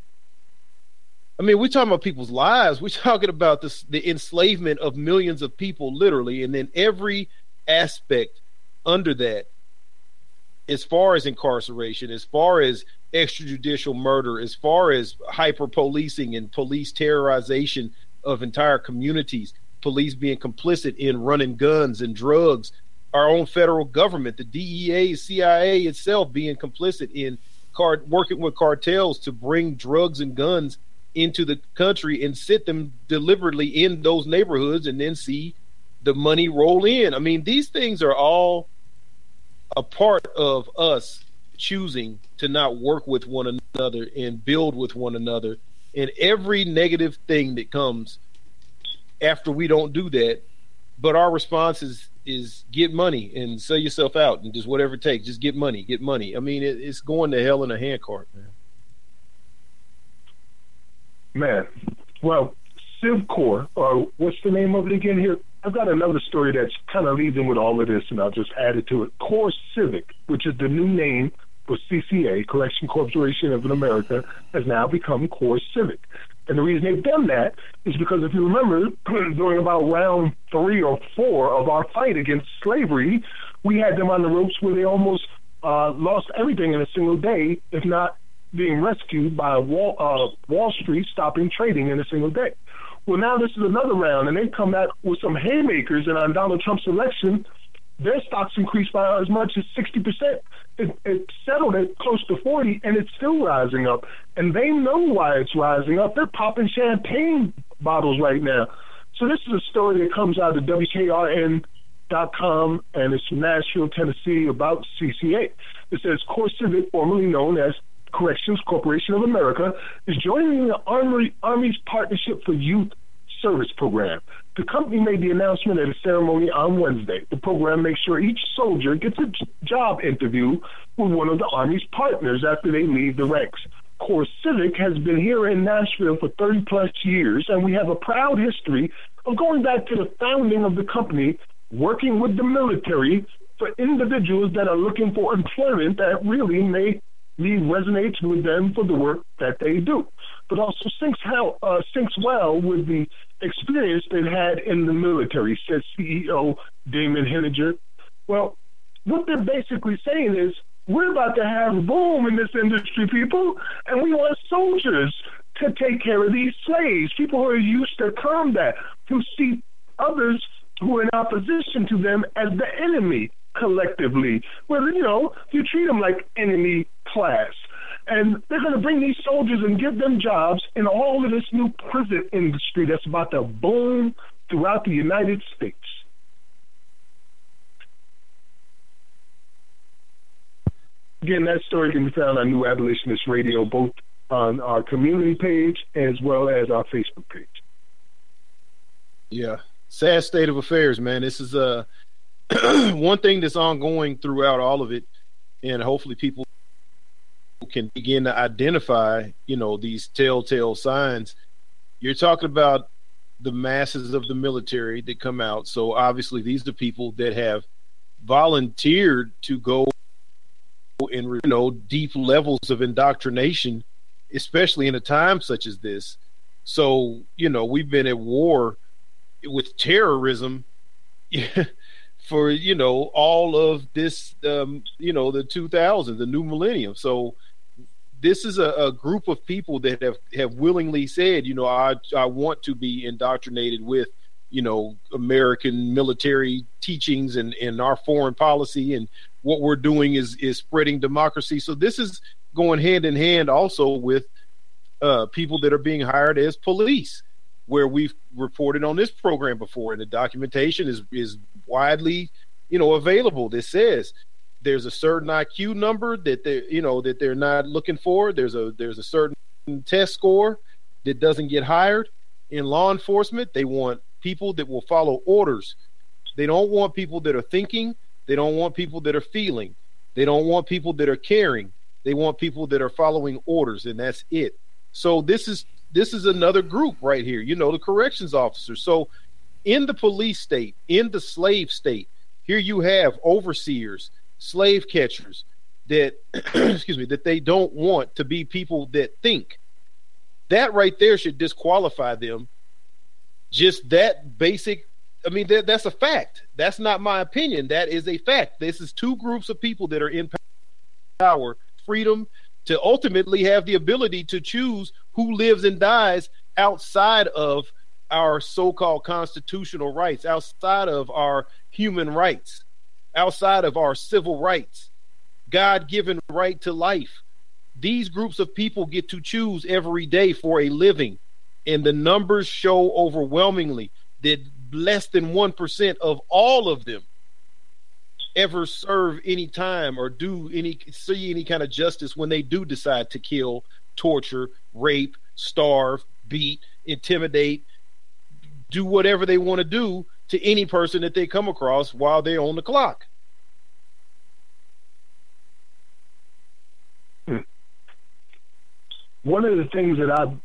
I mean, we're talking about people's lives. We're talking about this, the enslavement of millions of people, literally, and then every aspect under that, as far as incarceration, as far as extrajudicial murder, as far as hyper policing and police terrorization of entire communities, police being complicit in running guns and drugs, our own federal government, the DEA, CIA itself being complicit in card working with cartels to bring drugs and guns into the country and sit them deliberately in those neighborhoods and then see the money roll in. I mean, these things are all a part of us choosing to not work with one another and build with one another. And every negative thing that comes after we don't do that, but our response is is get money and sell yourself out and just whatever it takes. Just get money, get money. I mean, it, it's going to hell in a handcart, man. Man, well, CivCor, or what's the name of it again here? I've got another story that's kind of leading with all of this, and I'll just add it to it. Core Civic, which is the new name for CCA, Corrections Corporation of America, has now become Core Civic. And the reason they've done that is because if you remember, during about round three or four of our fight against slavery, we had them on the ropes where they almost uh, lost everything in a single day, if not being rescued by Wall, uh, Wall Street stopping trading in a single day. Well, now this is another round, and they come back with some haymakers, and on Donald Trump's election, their stocks increased by as much as 60%. It, it settled at close to 40, and it's still rising up. And they know why it's rising up. They're popping champagne bottles right now. So this is a story that comes out of WKRN.com, and it's from Nashville, Tennessee, about CCA. It says CoreCivic, formerly known as Corrections Corporation of America, is joining the Army, Army's Partnership for Youth Service Program. The company made the announcement at a ceremony on Wednesday. The program makes sure each soldier gets a job interview with one of the Army's partners after they leave the ranks. Core Civic has been here in Nashville for 30 plus years, and we have a proud history of going back to the founding of the company, working with the military for individuals that are looking for employment that really may lead resonates with them for the work that they do, but also syncs how uh, syncs well with the experience they've had in the military, said CEO Damon Hininger. Well, what they're basically saying is we're about to have a boom in this industry, people, and we want soldiers to take care of these slaves, people who are used to combat, who see others who are in opposition to them as the enemy collectively. Well, you know, you treat them like enemy class. And they're going to bring these soldiers and give them jobs in all of this new prison industry that's about to boom throughout the United States. Again, that story can be found on New Abolitionist Radio, both on our community page as well as our Facebook page. Yeah, sad state of affairs, man. This is a uh, one thing that's ongoing throughout all of it, and hopefully people can begin to identify, you know, these telltale signs. You're talking about the masses of the military that come out. So obviously, these are people that have volunteered to go in, you know, deep levels of indoctrination, especially in a time such as this. So, you know, we've been at war with terrorism for, you know, all of this, um, you know, the 2000s, the new millennium. So, this is a, a, group of people that have, have willingly said, you know, I I want to be indoctrinated with, you know, American military teachings and, and our foreign policy and what we're doing is is spreading democracy. So this is going hand in hand also with uh, people that are being hired as police, where we've reported on this program before, and the documentation is is widely, you know, available. This says there's a certain IQ number that they you know that they're not looking for. There's a there's a certain test score that doesn't get hired in law enforcement. They want people that will follow orders. They don't want people that are thinking. They don't want people that are feeling. They don't want people that are caring. They want people that are following orders, and that's it. So this is this is another group right here. You know, the corrections officers. So in the police state, in the slave state, here you have overseers slave catchers that excuse me that they don't want to be people that think. That right there should disqualify them. Just that basic i mean that, that's a fact. That's not my opinion. That is a fact. This is two groups of people that are in power freedom to ultimately have the ability to choose who lives and dies outside of our so-called constitutional rights outside of our human rights outside of our civil rights, God given right to life. These groups of people get to choose every day for a living. And the numbers show overwhelmingly that less than 1% of all of them ever serve any time or do any see any kind of justice when they do decide to kill, torture, rape, starve, beat, intimidate, do whatever they want to do to any person that they come across while they're on the clock. Hmm. One of the things that I've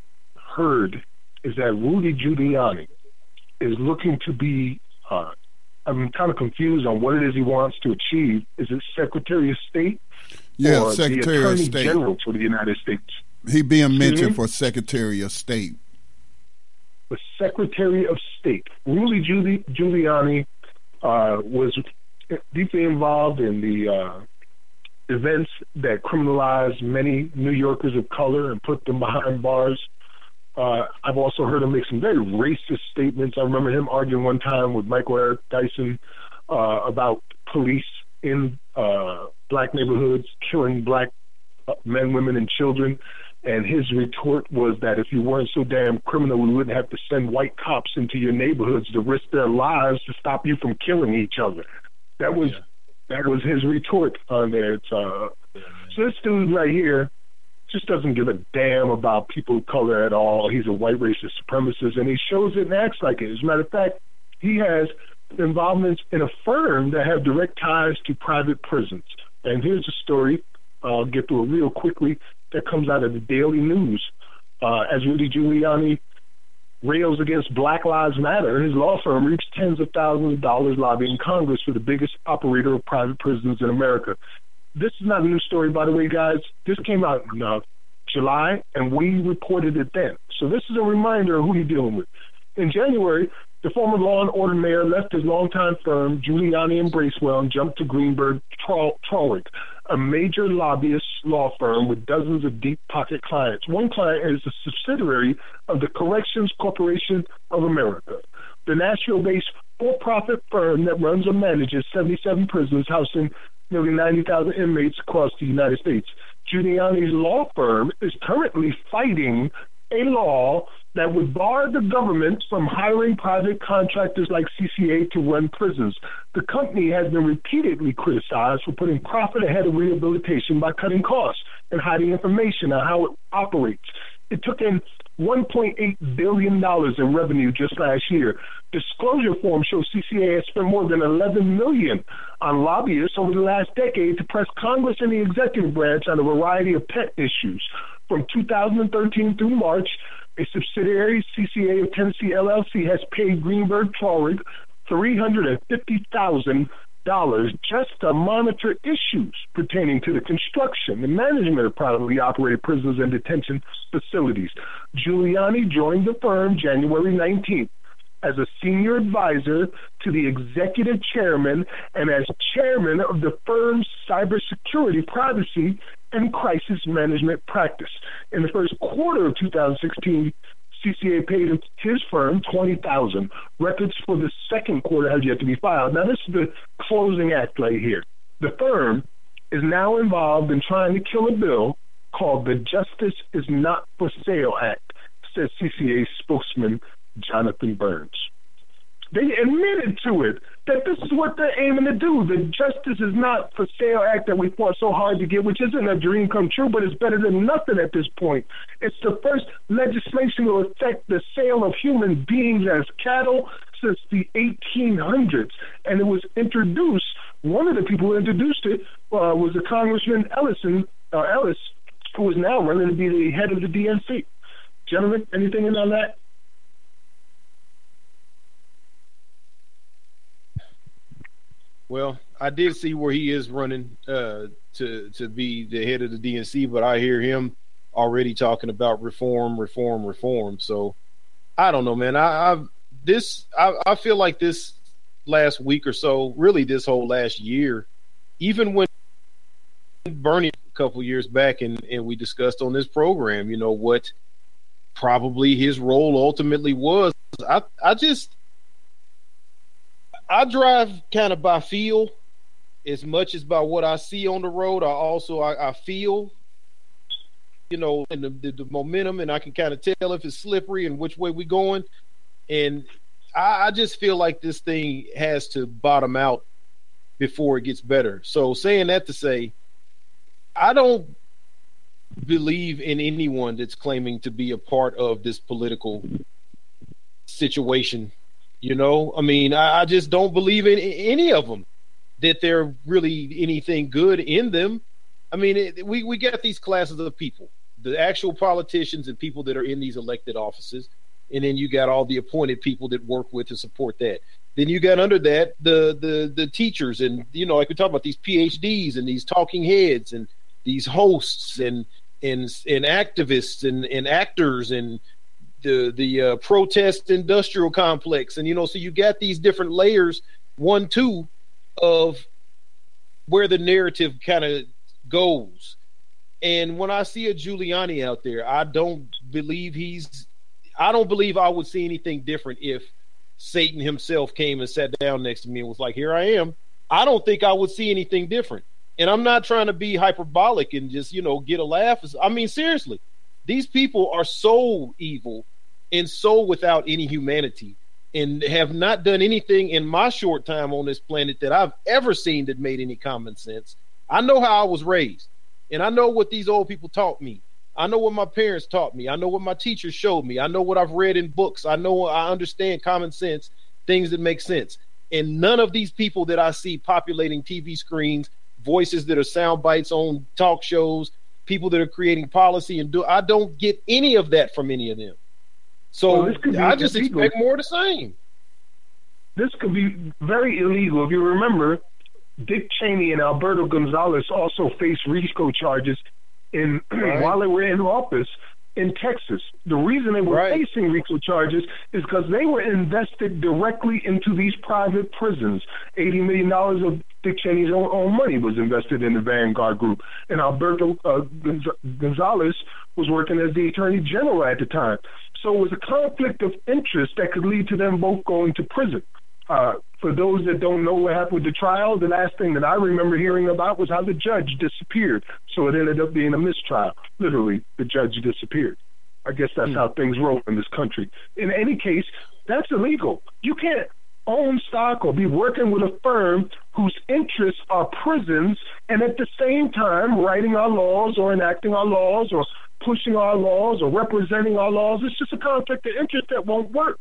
heard is that Rudy Giuliani is looking to be. Uh, I'm kind of confused on what it is he wants to achieve. Is it Secretary of State? Yeah, or Secretary the Attorney of State. General for the United States. He being Excuse mentioned me? for Secretary of State. Was Secretary of State. Rudy Giuliani uh, was deeply involved in the uh, events that criminalized many New Yorkers of color and put them behind bars. Uh, I've also heard him make some very racist statements. I remember him arguing one time with Michael Eric Dyson uh, about police in uh, black neighborhoods killing black uh, men, women, and children. And his retort was that if you weren't so damn criminal, we wouldn't have to send white cops into your neighborhoods to risk their lives to stop you from killing each other. That was yeah. that was his retort on there. It's, uh, so this dude right here just doesn't give a damn about people of color at all. He's a white racist supremacist, and he shows it and acts like it. As a matter of fact, he has involvements in a firm that have direct ties to private prisons. And here's a story. I'll get through it real quickly that comes out of the Daily News. Uh, as Rudy Giuliani rails against Black Lives Matter, his law firm reached tens of thousands of dollars lobbying Congress for the biggest operator of private prisons in America. This is not a new story, by the way, guys. This came out in uh, July, and we reported it then. So this is a reminder of who you're dealing with. In January, the former Law and Order mayor left his longtime firm, Giuliani and Bracewell, and jumped to Greenberg Traurig, a major lobbyist law firm with dozens of deep pocket clients. One client is a subsidiary of the Corrections Corporation of America, the Nashville based for profit firm that runs and manages 77 prisons housing nearly 90,000 inmates across the United States. Giuliani's law firm is currently fighting a law that would bar the government from hiring private contractors like CCA to run prisons. The company has been repeatedly criticized for putting profit ahead of rehabilitation by cutting costs and hiding information on how it operates. It took in $1.8 billion in revenue just last year. Disclosure forms show CCA has spent more than 11 million on lobbyists over the last decade to press Congress and the executive branch on a variety of pet issues. From 2013 through March, a subsidiary, CCA of Tennessee LLC, has paid Greenberg Traurig $350,000 just to monitor issues pertaining to the construction and management of privately operated prisons and detention facilities. Giuliani joined the firm January 19th as a senior advisor to the executive chairman and as chairman of the firm's cybersecurity, privacy, and crisis management practice. In the first quarter of 2016, CCA paid his firm twenty thousand. Records for the second quarter have yet to be filed. Now this is the closing act right here. The firm is now involved in trying to kill a bill called the Justice is Not for Sale Act, says CCA spokesman Jonathan Burns. They admitted to it that this is what they're aiming to do. The Justice is Not for Sale Act that we fought so hard to get, which isn't a dream come true, but it's better than nothing at this point. It's the first legislation to affect the sale of human beings as cattle since the 1800s. And it was introduced, one of the people who introduced it uh, was the Congressman Ellison, uh, Ellis, who is now running to be the head of the DNC. Gentlemen, anything on that? Well, I did see where he is running uh, to to be the head of the DNC, but I hear him already talking about reform, reform, reform. So I don't know, man. I, I've this I, I feel like this last week or so, really this whole last year, even when Bernie a couple years back and, and we discussed on this program, you know, what probably his role ultimately was. I I just I drive kind of by feel as much as by what I see on the road. I also I, I feel, you know, and the, the, the, momentum, and I can kind of tell if it's slippery and which way we're going. And I, I just feel like this thing has to bottom out before it gets better. So saying that to say, I don't believe in anyone that's claiming to be a part of this political situation you know, I mean, I, I just don't believe in any of them that they're really anything good in them. I mean, it, we we get these classes of people, the actual politicians and people that are in these elected offices, and then you got all the appointed people that work with to support that. Then you got under that the the the teachers and you know, like we talk about these PhDs and these talking heads and these hosts and and and activists and and actors and the the uh, protest industrial complex, and you know, so you got these different layers, one, two, of where the narrative kind of goes. And when I see a Giuliani out there, I don't believe he's. I don't believe I would see anything different if Satan himself came and sat down next to me and was like, "Here I am." I don't think I would see anything different. And I'm not trying to be hyperbolic and just you know get a laugh. I mean, seriously, these people are so evil and so without any humanity and have not done anything in my short time on this planet that I've ever seen that made any common sense. I know how I was raised, and I know what these old people taught me. I know what my parents taught me. I know what my teachers showed me. I know what I've read in books. I know I understand common sense, things that make sense. And none of these people that I see populating TV screens, voices that are sound bites on talk shows, people that are creating policy and do I don't get any of that from any of them. So well, I just illegal. expect more of the same. This could be very illegal. If you remember, Dick Cheney and Alberto Gonzales also faced RICO charges in right. while they were in office in Texas. The reason they were right. facing RICO charges is because they were invested directly into these private prisons. $80 million of Dick Cheney's own, own money was invested in the Vanguard Group. And Alberto uh, Gonzales was working as the Attorney General at the time. So it was a conflict of interest that could lead to them both going to prison. Uh, for those that don't know what happened with the trial, the last thing that I remember hearing about was how the judge disappeared. So it ended up being a mistrial. Literally, the judge disappeared. I guess that's mm. how things roll in this country. In any case, that's illegal. You can't own stock or be working with a firm whose interests are prisons and at the same time writing our laws or enacting our laws or pushing our laws or representing our laws. It's just a conflict of interest that won't work.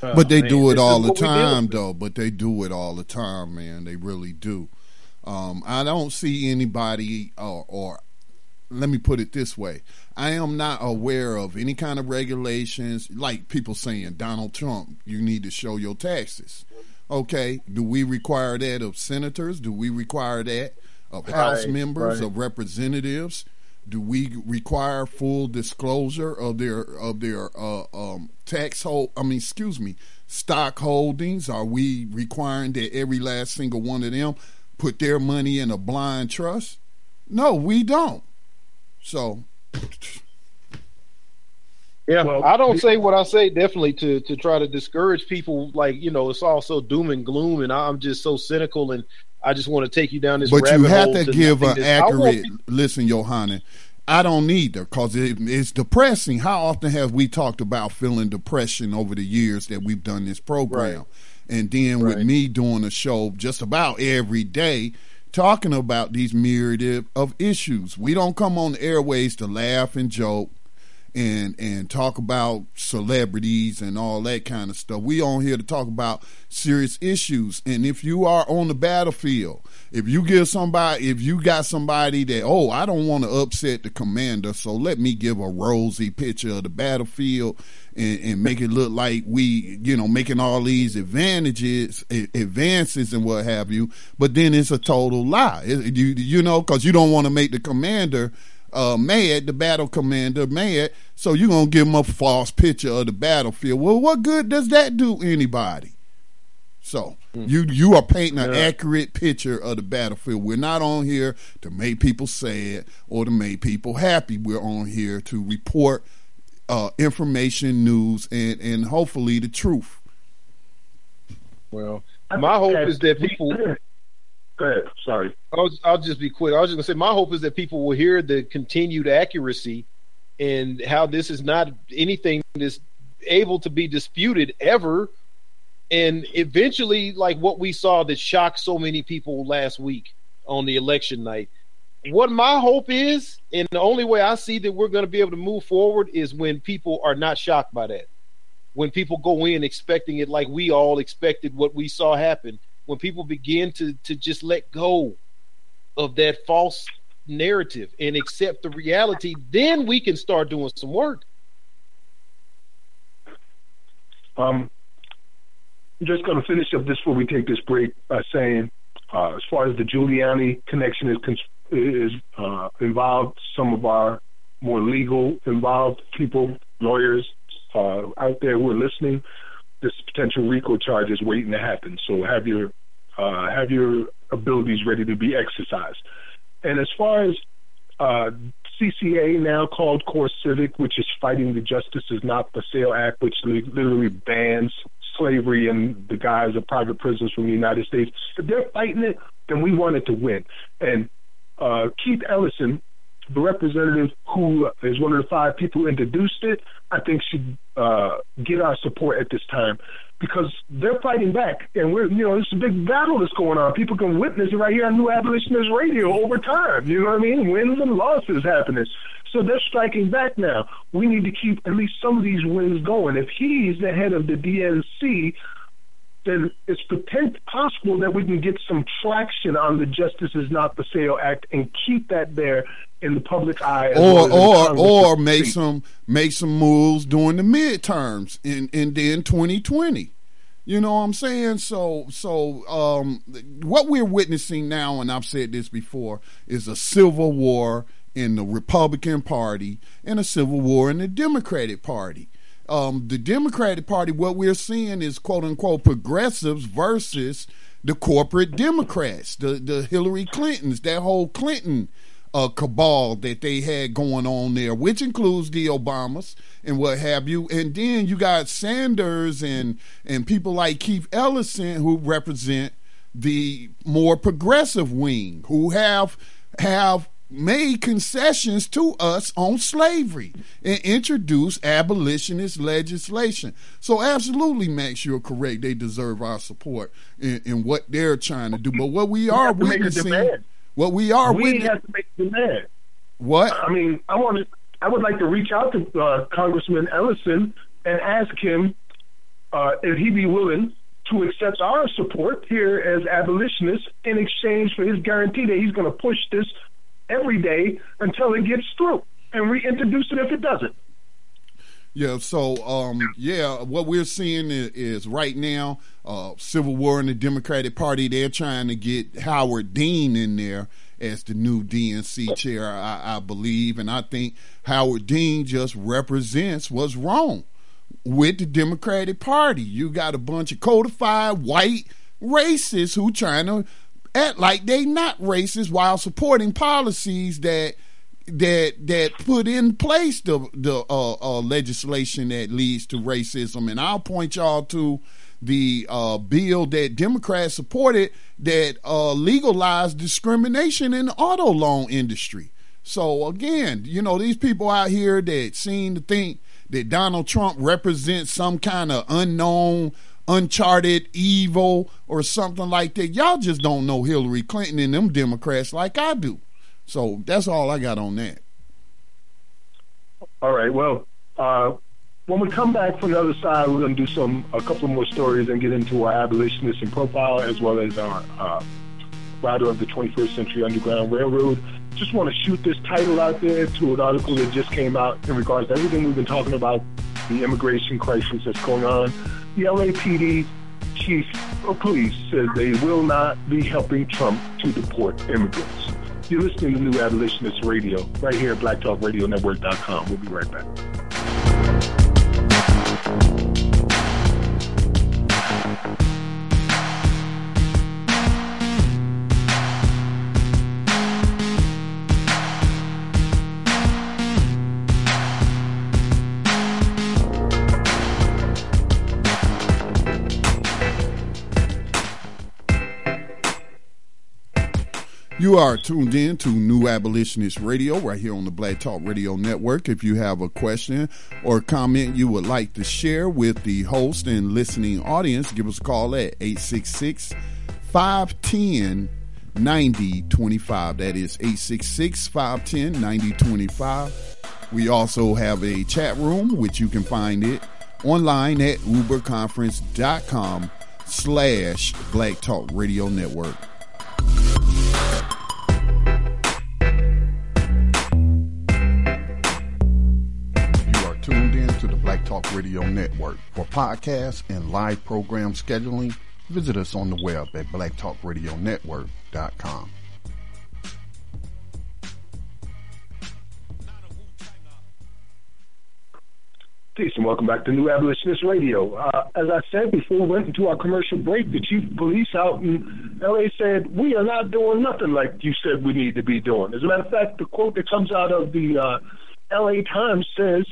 but they do it all the time, though. But they do it all the time, man. They really do. Um, I don't see anybody, or, or let me put it this way: I am not aware of any kind of regulations, like people saying Donald Trump, you need to show your taxes. Okay, do we require that of senators? Do we require that of House right, members, right. of representatives? Do we require full disclosure of their of their uh, um, tax hold? I mean, excuse me, stock holdings. Are we requiring that every last single one of them put their money in a blind trust? No, we don't. So. Yeah, well, I don't say what I say definitely to to try to discourage people. Like you know, it's all so doom and gloom, and I'm just so cynical and I just want to take you down this. But you have to, give an accurate. Listen, Yohanan, I don't need her because it, it's depressing. How often have we talked about feeling depression over the years that we've done this program? Right. And then right. with me doing a show just about every day, talking about these myriad of issues. We don't come on the airways to laugh and joke and and talk about celebrities and all that kind of stuff. We on here to talk about serious issues. And if you are on the battlefield, if you give somebody, if you got somebody that, oh, I don't want to upset the commander, so let me give a rosy picture of the battlefield and, and make it look like we, you know, making all these advantages, advances and what have you. But then it's a total lie. You you know, because you don't want to make the commander uh, mad, the battle commander mad, so you're going to give him a false picture of the battlefield. Well, what good does that do anybody? So mm. you you are painting an yeah. accurate picture of the battlefield. We're not on here to make people sad or to make people happy. We're on here to report uh, information, news, and and hopefully the truth. Well, my hope is that people Go ahead. Sorry. I'll, I'll just be quick. I was just going to say, my hope is that people will hear the continued accuracy and how this is not anything that's able to be disputed ever. And eventually, like what we saw that shocked so many people last week on the election night. What my hope is, and the only way I see that we're going to be able to move forward is when people are not shocked by that. When people go in expecting it like we all expected what we saw happen when people begin to to just let go of that false narrative and accept the reality, then we can start doing some work. Um, I'm just going to finish up this before we take this break by saying, uh, as far as the Giuliani connection is is uh, involved, some of our more legal involved people, lawyers uh, out there who are listening, this potential RICO charge is waiting to happen. So have your uh, have your abilities ready to be exercised. And as far as uh, CCA, now called Core Civic, which is fighting the Justice is Not for Sale Act, which literally bans slavery and the guise of private prisons from the United States. If they're fighting it, then we want it to win. And uh, Keith Ellison, the representative who is one of the five people who introduced it, I think should uh, get our support at this time because they're fighting back, and we're you know it's a big battle that's going on. People can witness it right here on New Abolitionist Radio over time. You know what I mean? Wins and losses happening. So they're striking back now. We need to keep at least some of these wins going. If he's the head of the DNC, then it's possible that we can get some traction on the Justice is Not for Sale Act and keep that there in the public eye. Or or or make some make some moves during the midterms in in then 2020. You know what I'm saying? So so um, what we're witnessing now, and I've said this before, is a civil war in the Republican Party and a civil war in the Democratic Party. Um, the Democratic Party, what we're seeing is quote unquote progressives versus the corporate Democrats, the the Hillary Clintons, that whole Clinton uh, cabal that they had going on there, which includes the Obamas and what have you. And then you got Sanders and and people like Keith Ellison who represent the more progressive wing, who have have made concessions to us on slavery and introduced abolitionist legislation. So, absolutely, Max, you're correct. They deserve our support in, in what they're trying to do. But what we, we are witnessing, what we are, we witnessing, have to make a demand. What I mean, I want to. I would like to reach out to uh, Congressman Ellison and ask him uh, if he'd be willing to accept our support here as abolitionists in exchange for his guarantee that he's going to push this every day until it gets through and reintroduce it if it doesn't. Yeah, so um, yeah, what we're seeing is, is right now, uh, civil war in the Democratic Party. They're trying to get Howard Dean in there as the new DNC chair, I, I believe, and I think Howard Dean just represents what's wrong with the Democratic Party. You got a bunch of codified white racists who trying to act like they not racist while supporting policies that that that put in place the the uh, uh, legislation that leads to racism. And I'll point y'all to the uh, bill that Democrats supported that uh, legalized discrimination in the auto loan industry. So again, you know these people out here that seem to think that Donald Trump represents some kind of unknown uncharted evil or something like that. Y'all just don't know Hillary Clinton and them Democrats like I do. So that's all I got on that. All right. Well, uh, when we come back from the other side, we're going to do some a couple more stories and get into our abolitionist and profile as well as our uh, rider of the 21st Century Underground Railroad. Just want to shoot this title out there to an article that just came out in regards to everything we've been talking about, the immigration crisis that's going on the LAPD chief of police says they will not be helping Trump to deport immigrants. You're listening to New Abolitionist Radio right here at BlackTalkRadioNetwork.com. We'll be right back. You are tuned in to New Abolitionist Radio right here on the Black Talk Radio Network. If you have a question or comment you would like to share with the host and listening audience, give us a call at 866 510 9025. That is 866 510 9025. We also have a chat room, which you can find it online at uberconference.com slash Black Talk Radio Network. Talk Radio Network. For podcasts and live program scheduling, visit us on the web at blacktalkradionetwork.com. Peace and welcome back to New Abolitionist Radio. Uh, as I said before we went into our commercial break, the chief of police out in LA said, We are not doing nothing like you said we need to be doing. As a matter of fact, the quote that comes out of the uh, LA Times says,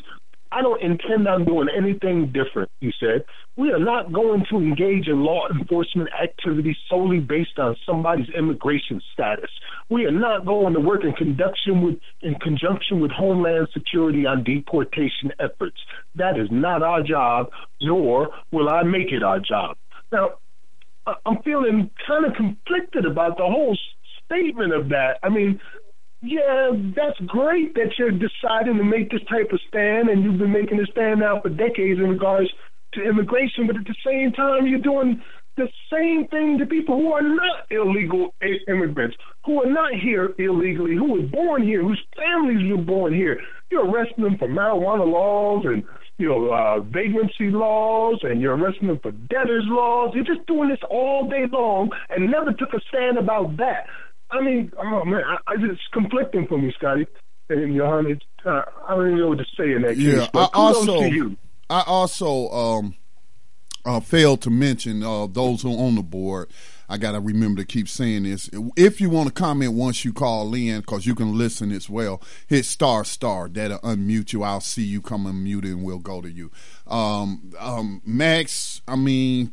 I don't intend on doing anything different, he said. We are not going to engage in law enforcement activities solely based on somebody's immigration status. We are not going to work in conjunction with in conjunction with Homeland Security on deportation efforts. That is not our job, nor will I make it our job. Now, I'm feeling kind of conflicted about the whole statement of that. I mean, yeah, that's great that you're deciding to make this type of stand, and you've been making this stand now for decades in regards to immigration, but at the same time, you're doing the same thing to people who are not illegal immigrants, who are not here illegally, who were born here, whose families were born here. You're arresting them for marijuana laws and you know uh, vagrancy laws, and you're arresting them for debtors laws. You're just doing this all day long, and never took a stand about that. I mean, oh man, I, I it's conflicting for me, Scotty and Johannes. Uh, I don't even know what to say in that yeah, case. But I also. I also um, uh, failed to mention uh, those who are on the board. I got to remember to keep saying this. If you want to comment once you call in, because you can listen as well, hit star star. That'll unmute you. I'll see you come unmute and we'll go to you. Um, um, Max, I mean.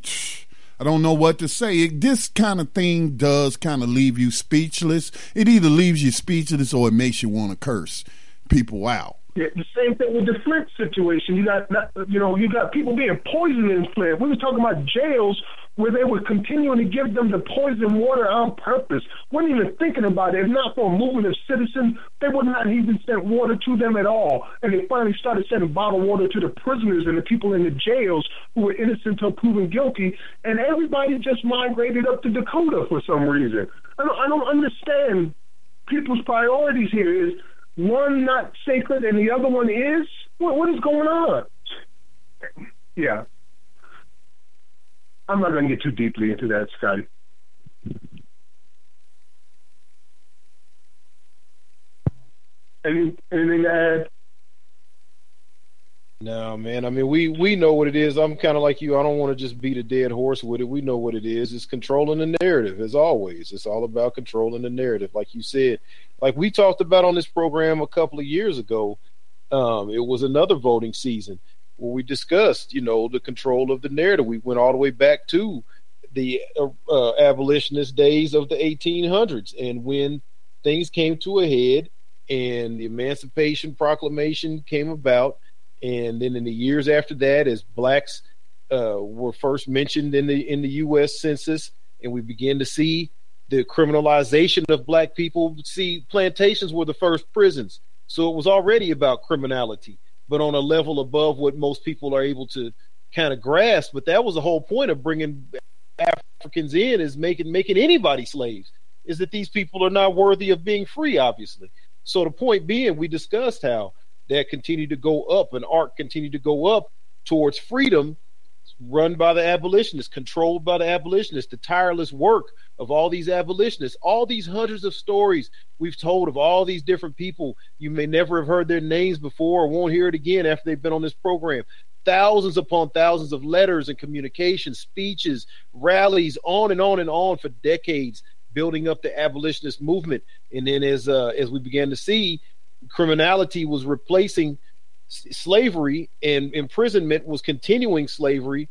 I don't know what to say. It, this kind of thing does kind of leave you speechless. It either leaves you speechless or it makes you want to curse people out. Yeah, the same thing with the Flint situation. You got, you know, you got people being poisoned in Flint. We were talking about jails where they were continuing to give them the poison water on purpose. weren't even thinking about it. If not for a movement of citizens, they would not even send water to them at all. And they finally started sending bottled water to the prisoners and the people in the jails who were innocent until proven guilty. And everybody just migrated up to Dakota for some reason. I don't, I don't understand people's priorities here. Is one not sacred and the other one is? What, what is going on? Yeah. I'm not going to get too deeply into that, Scotty. Any, anything to add? No, man. I mean, we we know what it is. I'm kind of like you. I don't want to just beat a dead horse with it. We know what it is. It's controlling the narrative, as always. It's all about controlling the narrative, like you said. Like we talked about on this program a couple of years ago. Um, it was another voting season where we discussed, you know, the control of the narrative. We went all the way back to the uh, uh, abolitionist days of the 1800s, and when things came to a head, and the Emancipation Proclamation came about, and then in the years after that, as blacks uh, were first mentioned in the in the U.S. Census, and we began to see the criminalization of black people. See, plantations were the first prisons, so it was already about criminality but on a level above what most people are able to kind of grasp. But that was the whole point of bringing Africans in is making making anybody slaves. Is that these people are not worthy of being free? Obviously. So the point being, we discussed how that continued to go up, and arc continued to go up towards freedom, run by the abolitionists, controlled by the abolitionists, the tireless work of all these abolitionists, all these hundreds of stories we've told of all these different people. You may never have heard their names before or won't hear it again after they've been on this program. Thousands upon thousands of letters and communications, speeches, rallies, on and on and on for decades, building up the abolitionist movement. And then as uh, as we began to see, criminality was replacing slavery and imprisonment was continuing slavery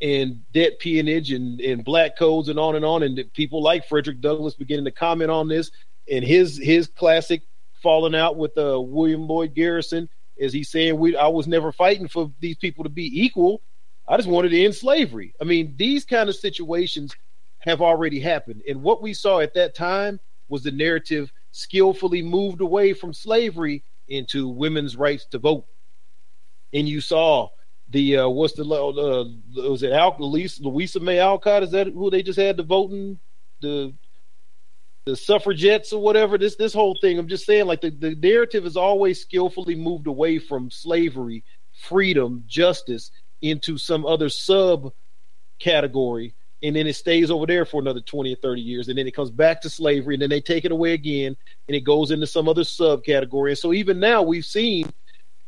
and debt peonage and, and black codes and on and on. And people like Frederick Douglass beginning to comment on this. And his his classic falling out with uh, William Lloyd Garrison is he saying we I was never fighting for these people to be equal. I just wanted to end slavery. I mean, these kind of situations have already happened. And what we saw at that time was the narrative skillfully moved away from slavery into women's rights to vote. And you saw the uh, what's the uh, was it Al Louisa, Louisa May Alcott? Is that who they just had the voting the the suffragettes or whatever? This this whole thing. I'm just saying, like the, the narrative is always skillfully moved away from slavery, freedom, justice into some other sub category, and then it stays over there for another 20 or 30 years, and then it comes back to slavery, and then they take it away again, and it goes into some other subcategory. And so even now we've seen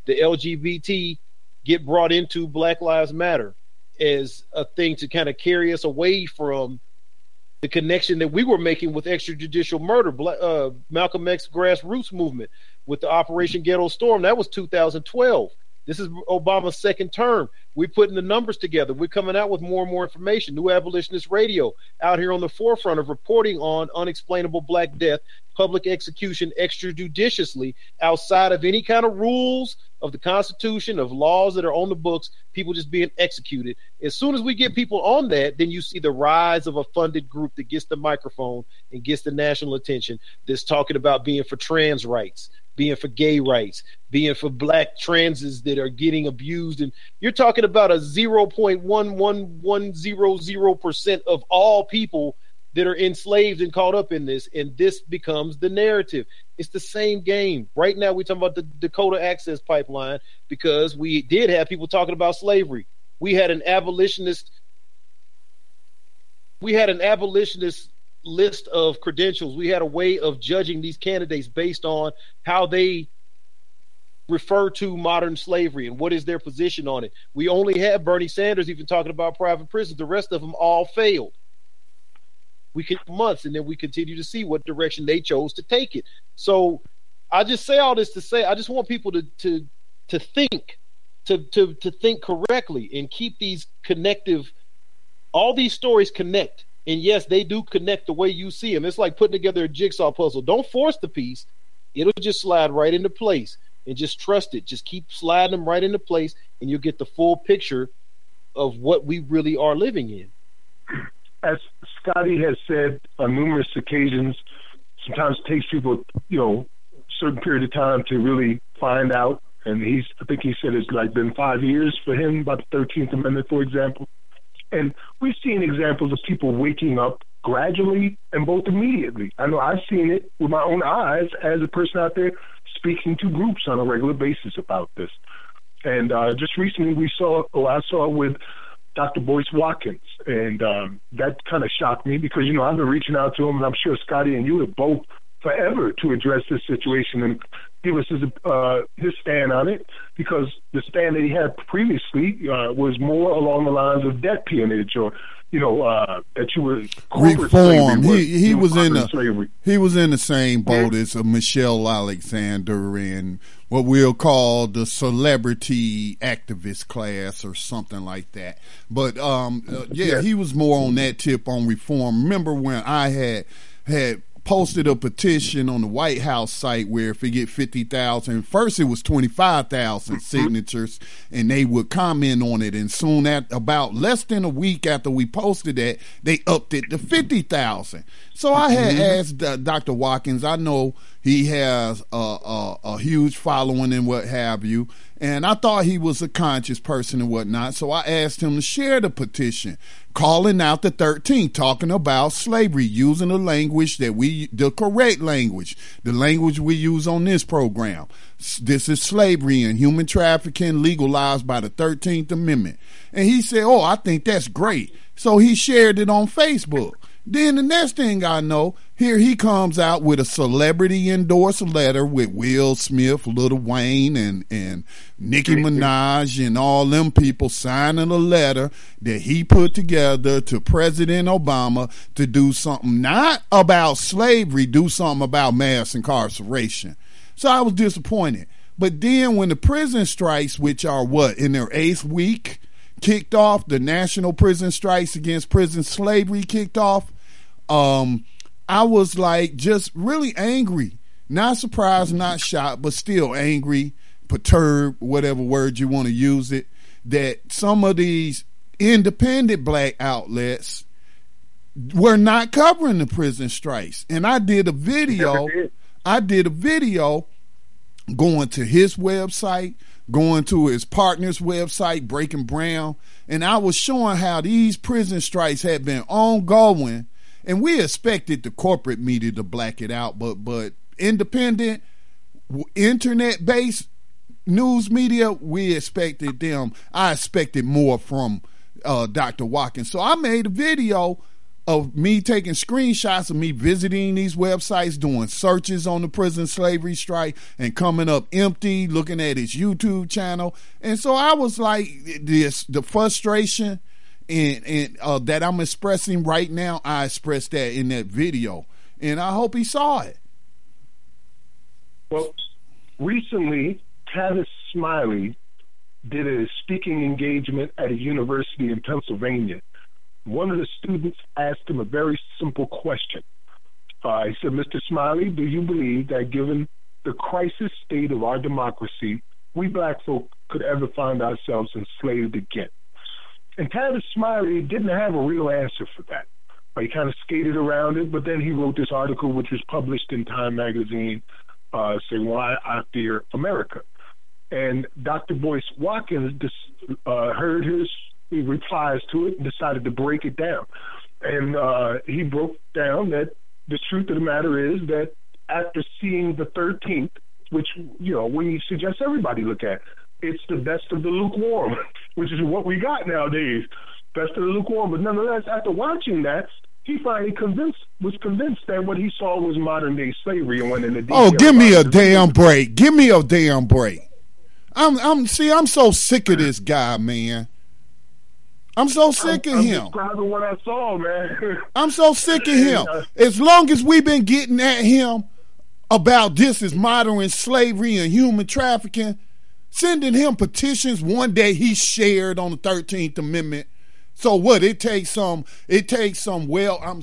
the LGBT get brought into Black Lives Matter as a thing to kind of carry us away from the connection that we were making with extrajudicial murder, uh, Malcolm X grassroots movement with the Operation Ghetto Storm. That was 2012. This is Obama's second term. We're putting the numbers together. We're coming out with more and more information. New Abolitionist Radio out here on the forefront of reporting on unexplainable black death, public execution extrajudiciously outside of any kind of rules of the Constitution, of laws that are on the books, people just being executed. As soon as we get people on that, then you see the rise of a funded group that gets the microphone and gets the national attention that's talking about being for trans rights, being for gay rights, being for black transes that are getting abused. And you're talking about a 0.11100% of all people that are enslaved and caught up in this. And this becomes the narrative. It's the same game. Right now, we're talking about the Dakota Access Pipeline because we did have people talking about slavery. We had an abolitionist. We had an abolitionist list of credentials. We had a way of judging these candidates based on how they refer to modern slavery and what is their position on it. We only had Bernie Sanders even talking about private prisons. The rest of them all failed. We could months, and then we continue to see what direction they chose to take it. So I just say all this to say I just want people to to to think, to to to think correctly and keep these connective. All these stories connect and yes, they do connect the way you see them. It's like putting together a jigsaw puzzle. Don't force the piece, it'll just slide right into place. And just trust it. Just keep sliding them right into place, and you'll get the full picture of what we really are living in. As Scotty has said on numerous occasions, sometimes it takes people, you know, a certain period of time to really find out. And he's, I think he said it's like been five years for him about the 13th Amendment, for example. And we've seen examples of people waking up gradually and both immediately. I know I've seen it with my own eyes as a person out there speaking to groups on a regular basis about this. And uh, just recently, we saw, oh, I saw with Dr. Boyce Watkins, and um, that kind of shocked me because you know I've been reaching out to him, and I'm sure Scotty and you have both forever to address this situation and give us his uh, his stand on it because the stand that he had previously uh, was more along the lines of debt peonage or you know uh, that you were reform. He he was in the slavery. he was in the same boat as uh, Michelle Alexander and what we'll call the celebrity activist class or something like that. But um, uh, yeah, yeah, he was more on that tip on reform. Remember when I had had posted a petition on the White House site where if we get 50,000, first it was 25,000 mm-hmm. signatures and they would comment on it. And soon at about less than a week after we posted that, they upped it to 50,000. So I had mm-hmm. asked uh, Dr. Watkins, I know he has a, a, a huge following and what have you. And I thought he was a conscious person and whatnot. So I asked him to share the petition, calling out the 13th, talking about slavery, using the language that we, the correct language, the language we use on this program. This is slavery and human trafficking legalized by the 13th Amendment. And he said, Oh, I think that's great. So he shared it on Facebook. Then the next thing I know, here he comes out with a celebrity endorsed letter with Will Smith, Lil Wayne, and and Nicki Minaj and all them people signing a letter that he put together to President Obama to do something not about slavery, do something about mass incarceration. So I was disappointed. But then when the prison strikes, which are what in their eighth week, kicked off, the national prison strikes against prison slavery kicked off. Um, I was like just really angry, not surprised, not shocked, but still angry, perturbed, whatever word you want to use it, that some of these independent black outlets were not covering the prison strikes. And I did a video. I did a video going to his website, going to his partner's website, Breaking Brown, and I was showing how these prison strikes had been ongoing, and we expected the corporate media to black it out, but but independent, internet based news media, we expected them. I expected more from uh, Dr. Watkins, so I made a video of me taking screenshots of me visiting these websites, doing searches on the prison slavery strike, and coming up empty, looking at his YouTube channel. And so I was like, this the frustration and, and uh, that I'm expressing right now, I expressed that in that video. And I hope he saw it. Well, recently, Tavis Smiley did a speaking engagement at a university in Pennsylvania. One of the students asked him a very simple question. Uh, he said, Mr. Smiley, do you believe that given the crisis state of our democracy, we black folk could ever find ourselves enslaved again? And Tavis Smiley didn't have a real answer for that. He kind of skated around it, but then he wrote this article, which was published in Time magazine, uh, saying, Why I Fear America. And Dr. Boyce Watkins uh, heard his replies to it and decided to break it down. And uh, he broke down that the truth of the matter is that after seeing the 13th, which, you know, we suggest everybody look at, it's the best of the lukewarm, which is what we got nowadays. Best of the lukewarm. But nonetheless, after watching that, he finally convinced was convinced that what he saw was modern day slavery and went into. Oh, give me a damn break. Give me a damn break. I'm I'm see, I'm so sick of this guy, man. I'm so sick I'm, of I'm him. Describing what I saw, man. I'm so sick of him. As long as we've been getting at him about this is modern slavery and human trafficking, sending him petitions one day he shared on the 13th Amendment. So what? It takes some. It takes some well. I'm.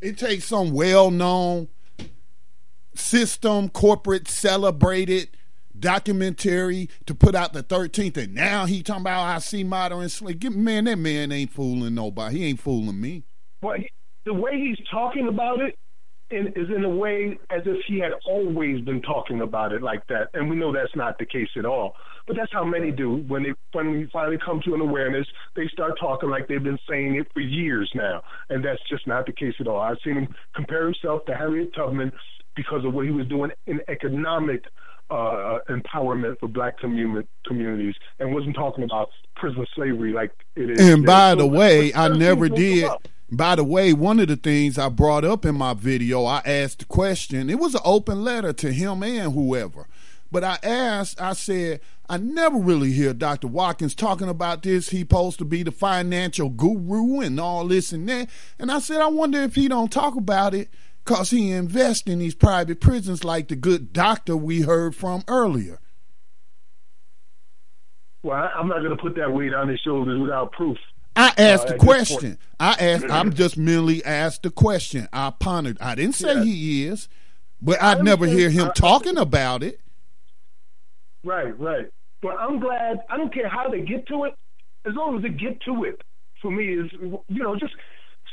It takes some well-known system, corporate, celebrated documentary to put out the 13th, and now he talking about I see modern slavery. Man, that man ain't fooling nobody. He ain't fooling me. Well, he, the way he's talking about it in, is in a way as if he had always been talking about it like that, and we know that's not the case at all. But that's how many do when they when we finally come to an awareness, they start talking like they've been saying it for years now, and that's just not the case at all. I've seen him compare himself to Harriet Tubman because of what he was doing in economic uh, empowerment for black commun- communities and wasn't talking about prison slavery like it is. And by so, the way, I never did. By the way, one of the things I brought up in my video, I asked the question. It was an open letter to him and whoever. But I asked, I said, I never really hear Dr. Watkins talking about this. He supposed to be the financial guru and all this and that. And I said, I wonder if he don't talk about it because he invests in these private prisons like the good doctor we heard from earlier. Well, I'm not going to put that weight on his shoulders without proof. I asked Uh, the question. I asked. I'm just merely asked the question. I pondered. I didn't say Yeah. he is, but I'd never hear him I- talking about it. Right, right. But I'm glad. I don't care how they get to it, as long as they get to it. For me, is you know just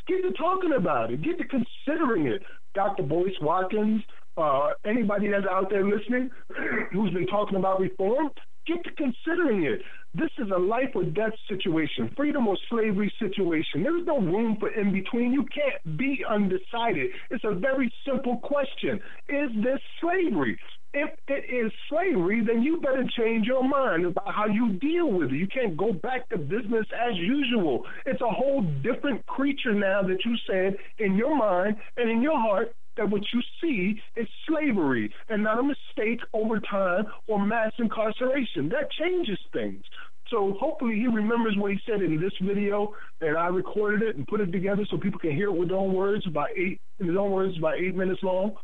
get to talking about it, get to considering it. Dr. Boyce Watkins, uh, anybody that's out there listening who's been talking about reform, get to considering it. This is a life or death situation, freedom or slavery situation. There's no room for in between. You can't be undecided. It's a very simple question: Is this slavery? If it is slavery, then you better change your mind about how you deal with it. You can't go back to business as usual. It's a whole different creature now that you said in your mind and in your heart that what you see is slavery and not a mistake over time or mass incarceration. That changes things. So hopefully he remembers what he said in this video, and I recorded it and put it together so people can hear it with their own words. About eight, in his own words, about eight minutes long.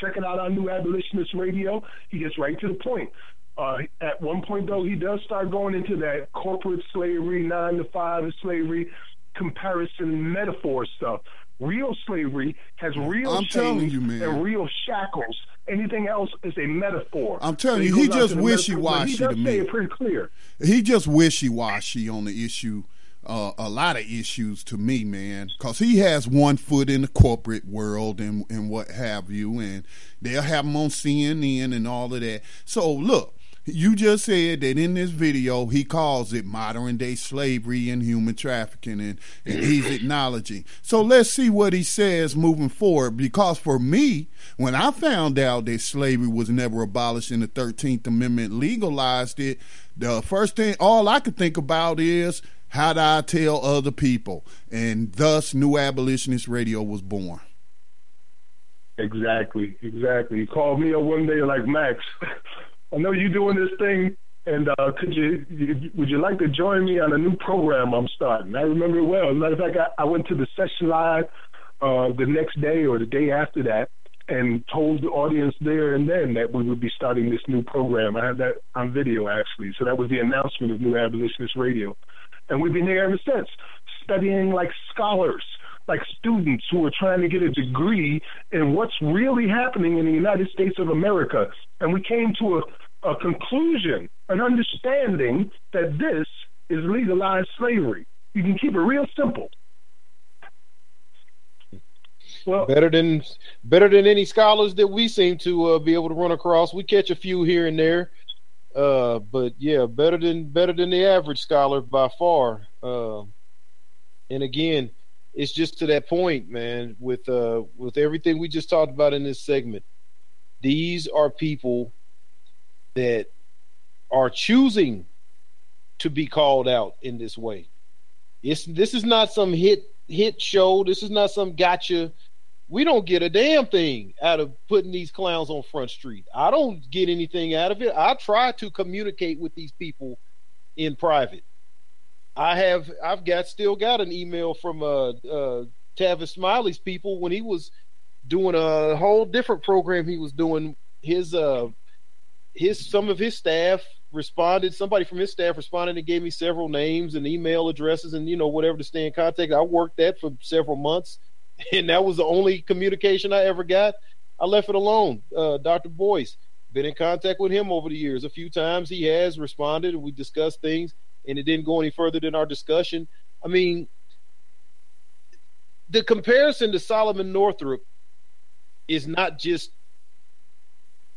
Check it out on New Abolitionist Radio. He gets right to the point. Uh, at one point, though, he does start going into that corporate slavery, nine to five slavery comparison metaphor stuff. Real slavery has real I'm chains you, and real shackles. Anything else is a metaphor. I'm telling So you, goes he just to the metaphor, but wishy-washy He to me. pretty clear. He just wishy washy on the issue. Uh, a lot of issues to me, man, because he has one foot in the corporate world and and what have you, and they'll have him on CNN and all of that. So look, you just said that in this video he calls it modern day slavery and human trafficking, and and he's acknowledging. So let's see what he says moving forward, because for me, when I found out that slavery was never abolished and the Thirteenth Amendment legalized it, the first thing all I could think about is How do I tell other people? And thus, New Abolitionist Radio was born. Exactly, exactly. He called me up one day like Max. I know you're doing this thing, and uh, could you, you would you like to join me on a new program I'm starting? I remember it well. As a matter of fact, I, I went to the session live uh, the next day or the day after that, and told the audience there and then that we would be starting this new program. I have that on video actually. So that was the announcement of New Abolitionist Radio, and we've been here ever since, studying like scholars like students who are trying to get a degree in what's really happening in the United States of America. And we came to a, a conclusion, an understanding that this is legalized slavery. You can keep it real simple. Well, better than better than any scholars that we seem to uh, be able to run across. We catch a few here and there, uh, but yeah, better than better than the average scholar by far. Uh, and again, it's just to that point, man. With uh, with everything we just talked about in this segment, these are people that are choosing to be called out in this way. It's this is not some hit hit show. This is not some gotcha. We don't get a damn thing out of putting these clowns on Front Street. I don't get anything out of it. I try to communicate with these people in private. I have I've got still got an email from uh, uh Tavis Smiley's people when he was doing a whole different program he was doing his uh his some of his staff responded somebody from his staff responded and gave me several names and email addresses and you know whatever to stay in contact i worked that for several months and that was the only communication i ever got. I left it alone. Uh, dr boyce been in contact with him over the years. A few times he has responded and we discussed things and it didn't go any further than our discussion. I mean, the comparison to Solomon Northup is not just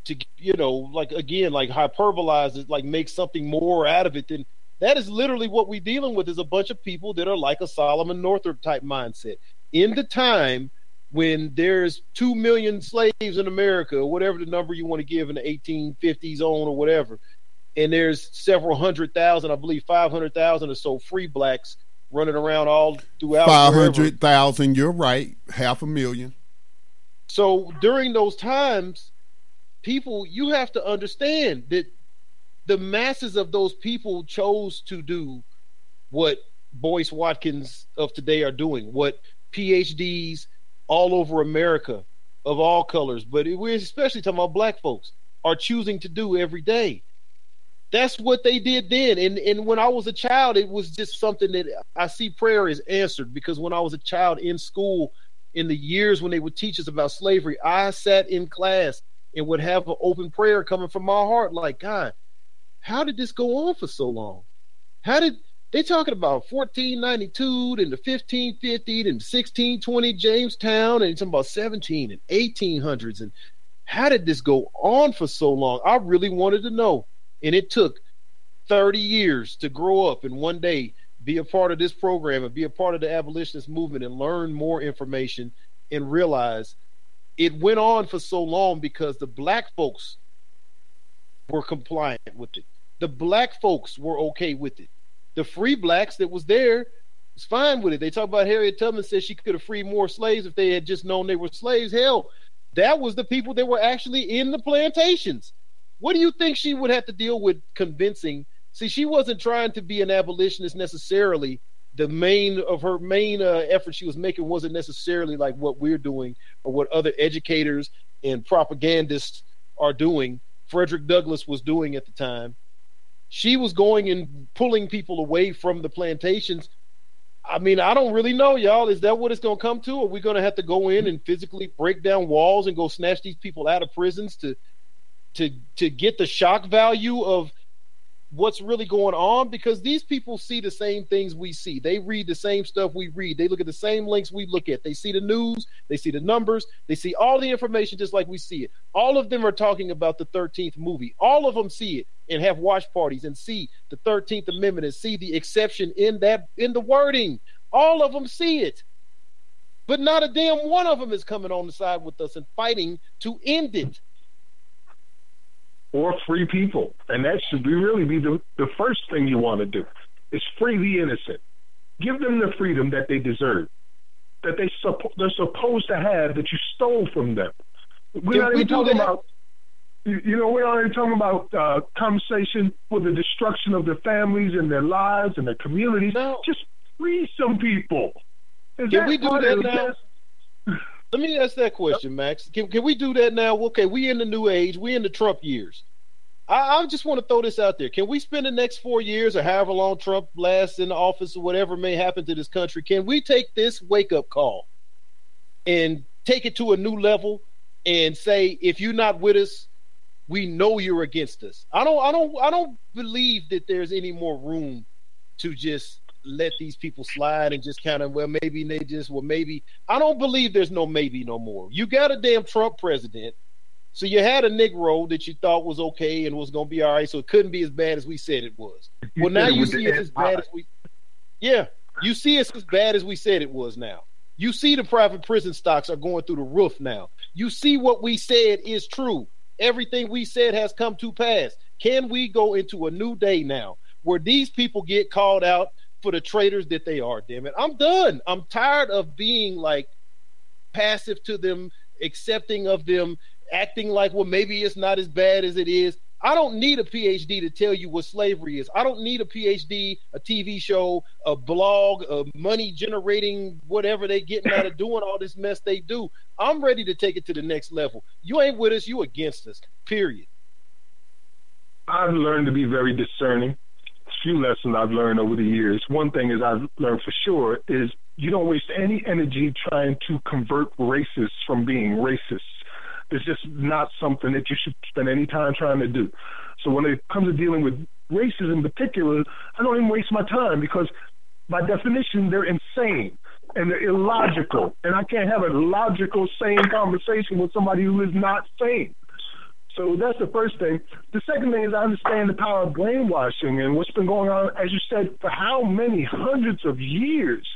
to you know like again like hyperbolize it like make something more out of it than that is literally what we're dealing with is a bunch of people that are like a Solomon Northup type mindset in the time when there's 2 million slaves in America or whatever the number you want to give in the 1850s on or whatever and there's several hundred thousand, I believe five hundred thousand or so free blacks running around all throughout. Five hundred thousand. You're right. Half a million. So during those times, people, you have to understand that the masses of those people chose to do what Boyce Watkins of today are doing, what PhDs all over America of all colors, but we're especially talking about black folks, are choosing to do every day that's what they did then. And and when I was a child, it was just something that I see prayer is answered because when I was a child in school, in the years when they would teach us about slavery, I sat in class and would have an open prayer coming from my heart, like God, how did this go on for so long? How did they talking about 1492 and the 1550 and 1620 Jamestown and talking about 17 and 1800s and how did this go on for so long? I really wanted to know. And it took 30 years to grow up and one day be a part of this program and be a part of the abolitionist movement and learn more information and realize it went on for so long because the black folks were compliant with it. The black folks were okay with it. The free blacks that was there was fine with it. They talk about Harriet Tubman said she could have freed more slaves if they had just known they were slaves. Hell, that was the people that were actually in the plantations. What do you think she would have to deal with convincing? See, she wasn't trying to be an abolitionist necessarily. The main of her main uh, effort she was making wasn't necessarily like what we're doing or what other educators and propagandists are doing. Frederick Douglass was doing at the time. She was going and pulling people away from the plantations. I mean, I don't really know, y'all. Is that what it's going to come to? Are we going to have to go in and physically break down walls and go snatch these people out of prisons to to to get the shock value of what's really going on because these people see the same things we see. They read the same stuff we read. They look at the same links we look at. They see the news, they see the numbers, they see all the information just like we see it. All of them are talking about the 13th movie. All of them see it and have watch parties and see the 13th Amendment and see the exception in that in the wording. All of them see it. But not a damn one of them is coming on the side with us and fighting to end it or free people. And that should be really be the, the first thing you want to do is free the innocent. give them the freedom that they deserve, that they suppo- they're supposed to have that you stole from them. We're not even do talking about. You know, we're even talking about uh, conversation for the destruction of their families and their lives and their communities. Just free some people. Is Can we do that now? Let me ask that question, Max. Can can we do that now? Okay, we in the new age. We in the Trump years. I, I just want to throw this out there. Can we spend the next four years or however long Trump lasts in the office or whatever may happen to this country? Can we take this wake up call and take it to a new level and say, if you're not with us, we know you're against us. I don't I don't I don't believe that there's any more room to just let these people slide and just kind of well maybe they just well maybe I don't believe there's no maybe no more. You got a damn Trump president. So you had a Negro that you thought was okay and was gonna be all right, so it couldn't be as bad as we said it was. You well now you see it's as bad as we Yeah. You see it's as bad as we said it was now. You see the private prison stocks are going through the roof now. You see what we said is true. Everything we said has come to pass. Can we go into a new day now where these people get called out for the traitors that they are? Damn it. I'm done. I'm tired of being like passive to them, accepting of them, acting like, well, maybe it's not as bad as it is. I don't need a PhD to tell you what slavery is. I don't need a PhD, a TV show, a blog, a money generating whatever they getting out of doing all this mess they do. I'm ready to take it to the next level. You ain't with us, you against us. Period. I've learned to be very discerning. Few lessons I've learned over the years. One thing is I've learned for sure is you don't waste any energy trying to convert racists from being racist. It's just not something that you should spend any time trying to do. So when it comes to dealing with races in particular, I don't even waste my time because by definition they're insane and they're illogical. And I can't have a logical, sane conversation with somebody who is not sane. So that's the first thing. The second thing is I understand the power of brainwashing and what's been going on, as you said, for how many hundreds of years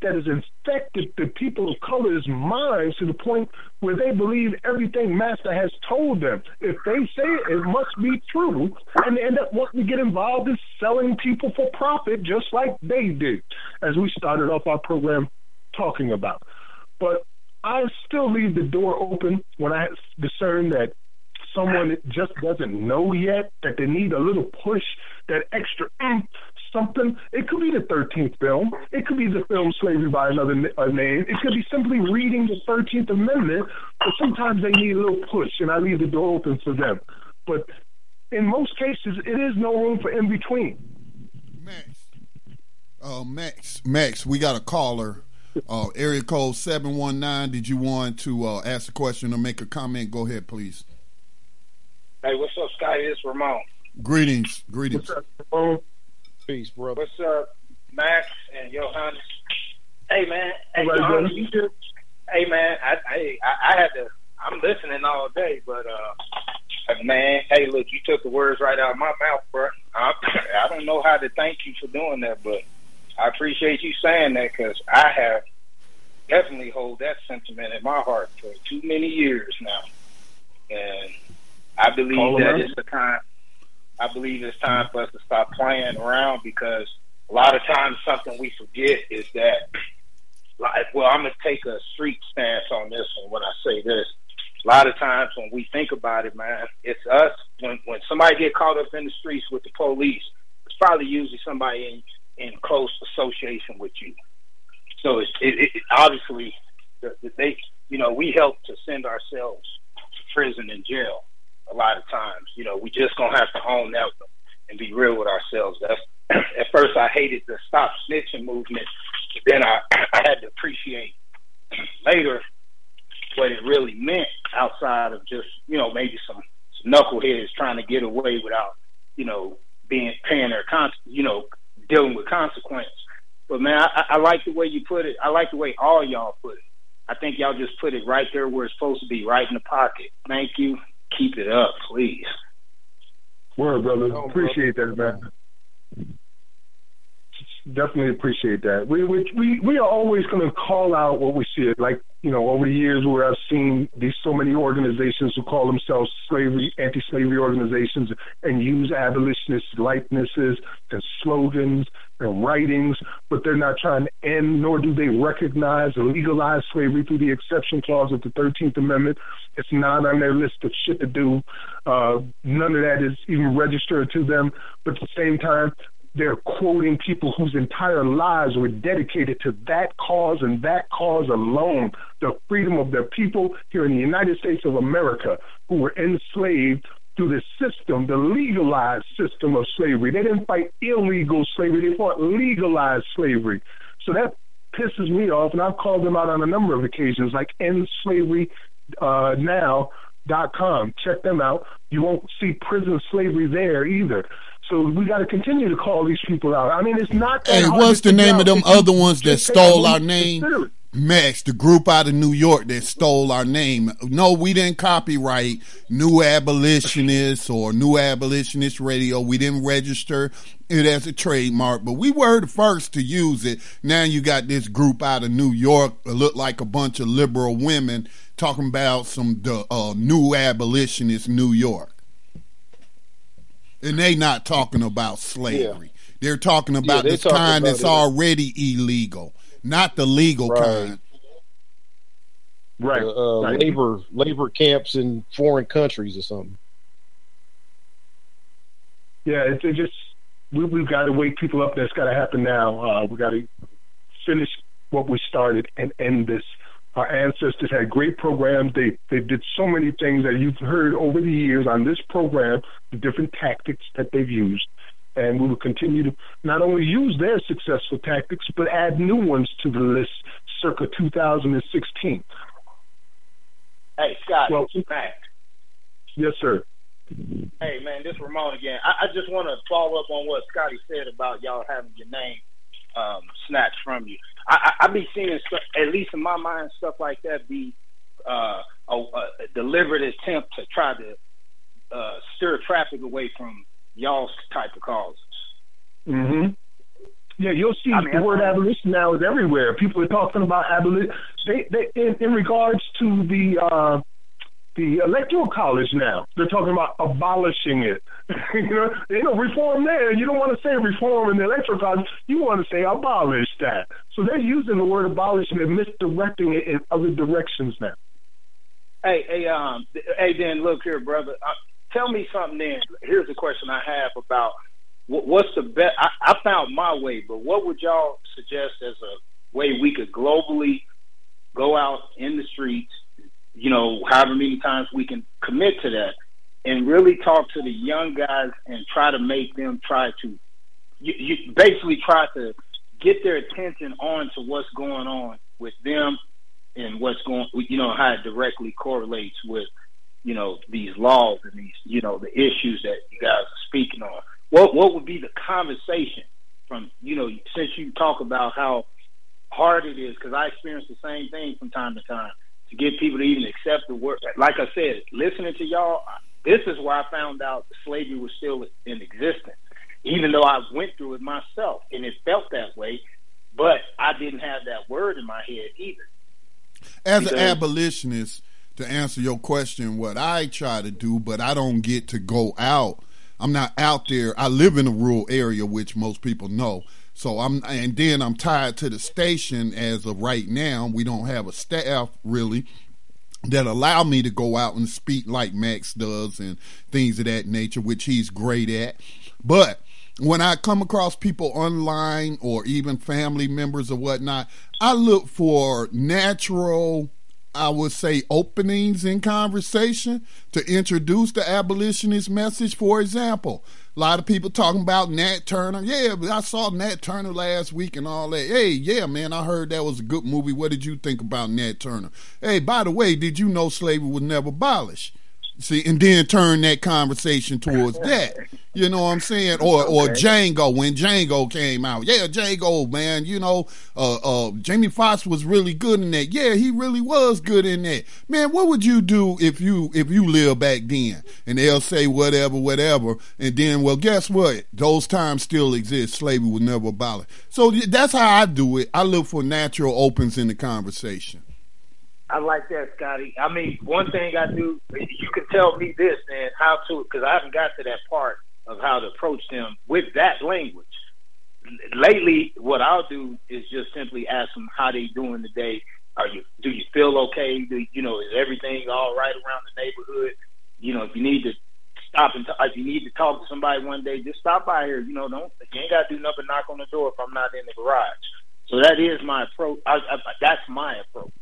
that has infected the people of color's minds to the point where they believe everything Master has told them. If they say it, it must be true, and they end up wanting to get involved in selling people for profit just like they did, as we started off our program talking about. But I still leave the door open when I discern that someone just doesn't know yet, that they need a little push, that extra mm, something. It could be the 13th film. It could be the film Slavery by Another Name. It could be simply reading the 13th Amendment, but sometimes they need a little push, and I leave the door open for them. But in most cases, it is no room for in between. Uh, Max, Max, we got a caller. Uh, area code seven one nine. Did you want to uh, ask a question or make a comment? Go ahead, please. Hey, what's up, Scotty? It's Ramon. Greetings, greetings. What's up, Ramon? Peace, brother. What's up, Max and Johannes? Hey, man. Hey, All right, Johannes, you just, hey, man. I, I, I had to. I'm listening all day, but uh, man, hey, look, you took the words right out of my mouth, bro. I, I don't know how to thank you for doing that, but I appreciate you saying that because I have definitely hold that sentiment in my heart for too many years now, and I believe Call that it's the time. I believe it's time for us to stop playing around because a lot of times something we forget is that, like, well, I'm gonna take a street stance on this one when I say this. A lot of times when we think about it, man, it's us. When when somebody get caught up in the streets with the police, it's probably usually somebody in in close association with you. So it's it, it, obviously the, the, they, you know, we help to send ourselves to prison and jail a lot of times. You know, we just gonna have to own that and be real with ourselves. That's at first I hated the stop snitching movement, then I I had to appreciate later what it really meant outside of just you know maybe some, some knuckleheads trying to get away without you know being paying their con you know dealing with consequence. But man, I, I like the way you put it. I like the way all y'all put it. I think y'all just put it right there where it's supposed to be, right in the pocket. Thank you. Keep it up, please. Word, brother. Oh, Appreciate that, man. Definitely appreciate that. We we we, are always going to call out what we see. Like you know, over the years where I've seen these so many organizations who call themselves slavery anti-slavery organizations and use abolitionist likenesses and slogans and writings, but they're not trying to end nor do they recognize or legalize slavery through the exception clause of the Thirteenth Amendment. It's not on their list of shit to do. Uh, none of that is even registered to them. But at the same time, they're quoting people whose entire lives were dedicated to that cause and that cause alone, the freedom of their people here in the United States of America who were enslaved through the system, the legalized system of slavery. They didn't fight illegal slavery, they fought legalized slavery. So that pisses me off, and I've called them out on a number of occasions, like End uh. Check them out. You won't see prison slavery there either. So we got to continue to call these people out. I mean, it's not. That hey, what's the name of them other ones that stole our name? Max, the group out of New York that stole our name. No, we didn't copyright New Abolitionists or New Abolitionist Radio. We didn't register it as a trademark, but we were the first to use it. Now you got this group out of New York, that look like a bunch of liberal women talking about some uh, new abolitionist New York and they not talking about slavery. Yeah. They're talking about yeah, the kind that's it. already illegal, not the legal right. kind. Right. Uh, uh, right. Labor labor camps in foreign countries or something. Yeah, it's it just we, we've got to wake people up. That's got to happen now. Uh, we got to finish what we started and end this our ancestors had great programs. They they did so many things that you've heard over the years on this program, the different tactics that they've used. And we will continue to not only use their successful tactics, but add new ones to the list circa 2016. Hey, Scott, well, Mac. Yes, sir. Hey, man, this is Ramon again. I, I just want to follow up on what Scotty said about y'all having your name um, snatched from you. I, I, I be seeing stuff, at least in my mind, stuff like that be uh, a, a deliberate attempt to try to uh, stir traffic away from y'all's type of causes. Mm-hmm. Yeah, you'll see I mean, the word abolition now is everywhere. People are talking about abolition. They, they, in, in regards to the uh, the electoral college now. They're talking about abolishing it. you know, you know, reform there. You don't want to say reform in the electoral college. You want to say abolish that. So they're using the word abolish and misdirecting it in other directions now. Hey, hey, um, hey, Dan, look here, brother. Uh, tell me something. Then here's the question I have about what, what's the best. I, I found my way, but what would y'all suggest as a way we could globally go out in the streets you know, however many times we can commit to that and really talk to the young guys and try to make them try to, you, you basically try to get their attention on to what's going on with them and what's going, you know, how it directly correlates with, you know, these laws and these, you know, the issues that you guys are speaking on. What what would be the conversation from, you know, since you talk about how hard it is, because I experience the same thing from time to time to get people to even accept the word. Like I said, listening to y'all, this is where I found out slavery was still in existence, even though I went through it myself and it felt that way, but I didn't have that word in my head either. As because, an abolitionist, to answer your question, what I try to do, but I don't get to go out. I'm not out there. I live in a rural area, which most people know. So I'm, and then I'm tied to the station as of right now. We don't have a staff really that allow me to go out and speak like Max does and things of that nature, which he's great at. But when I come across people online or even family members or whatnot, I look for natural I would say openings in conversation to introduce the abolitionist message. For example, a lot of people talking about Nat Turner. Yeah, I saw Nat Turner last week and all that. Hey, yeah, man, I heard that was a good movie. What did you think about Nat Turner? Hey, by the way, did you know slavery was never abolished? See, and then turn that conversation towards that. You know what I'm saying? Or or Django when Django came out. Yeah, Django, man. You know, uh, uh, Jamie Foxx was really good in that. Yeah, he really was good in that. Man, what would you do if you if you live back then? And they'll say whatever, whatever, and then well, guess what? Those times still exist. Slavery was never abolished. So that's how I do it. I look for natural opens in the conversation. I like that, Scotty. I mean, one thing I do, you can tell me this and how to, because I haven't got to that part of how to approach them with that language. Lately, what I'll do is just simply ask them how they doing today. Are you? Do you feel okay? Do you know? Is everything all right around the neighborhood? You know, if you need to stop and t- if you need to talk to somebody one day, just stop by here. You know, don't you ain't got to do nothing. Knock on the door if I'm not in the garage. So that is my approach. I, I, that's my approach.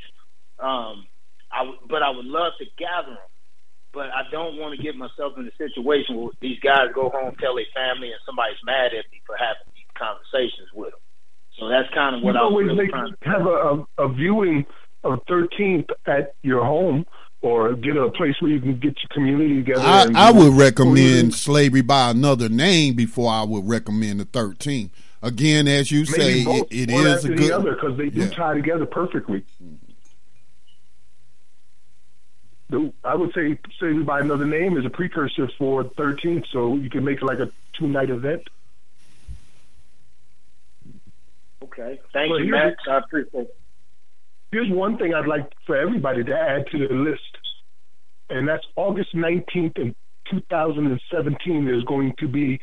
Um, I w- but I would love to gather them. But I don't want to get myself in a situation where these guys go home, tell their family, and somebody's mad at me for having these conversations with them. So that's kind of what you I always really make, to have a, a, a viewing of 13th at your home or get a place where you can get your community together. I, and I would recommend slavery by another name before I would recommend the 13th. Again, as you say, Maybe both, it, it one is after a good. other because they do yeah. tie together perfectly. The- I would say Slavery by Another Name is a precursor for 13th, so you can make it like a two night event. Okay. Thank you, Max. I appreciate it. Here's one thing I'd like for everybody to add to the list, and that's August 19th in 2017. There's going to be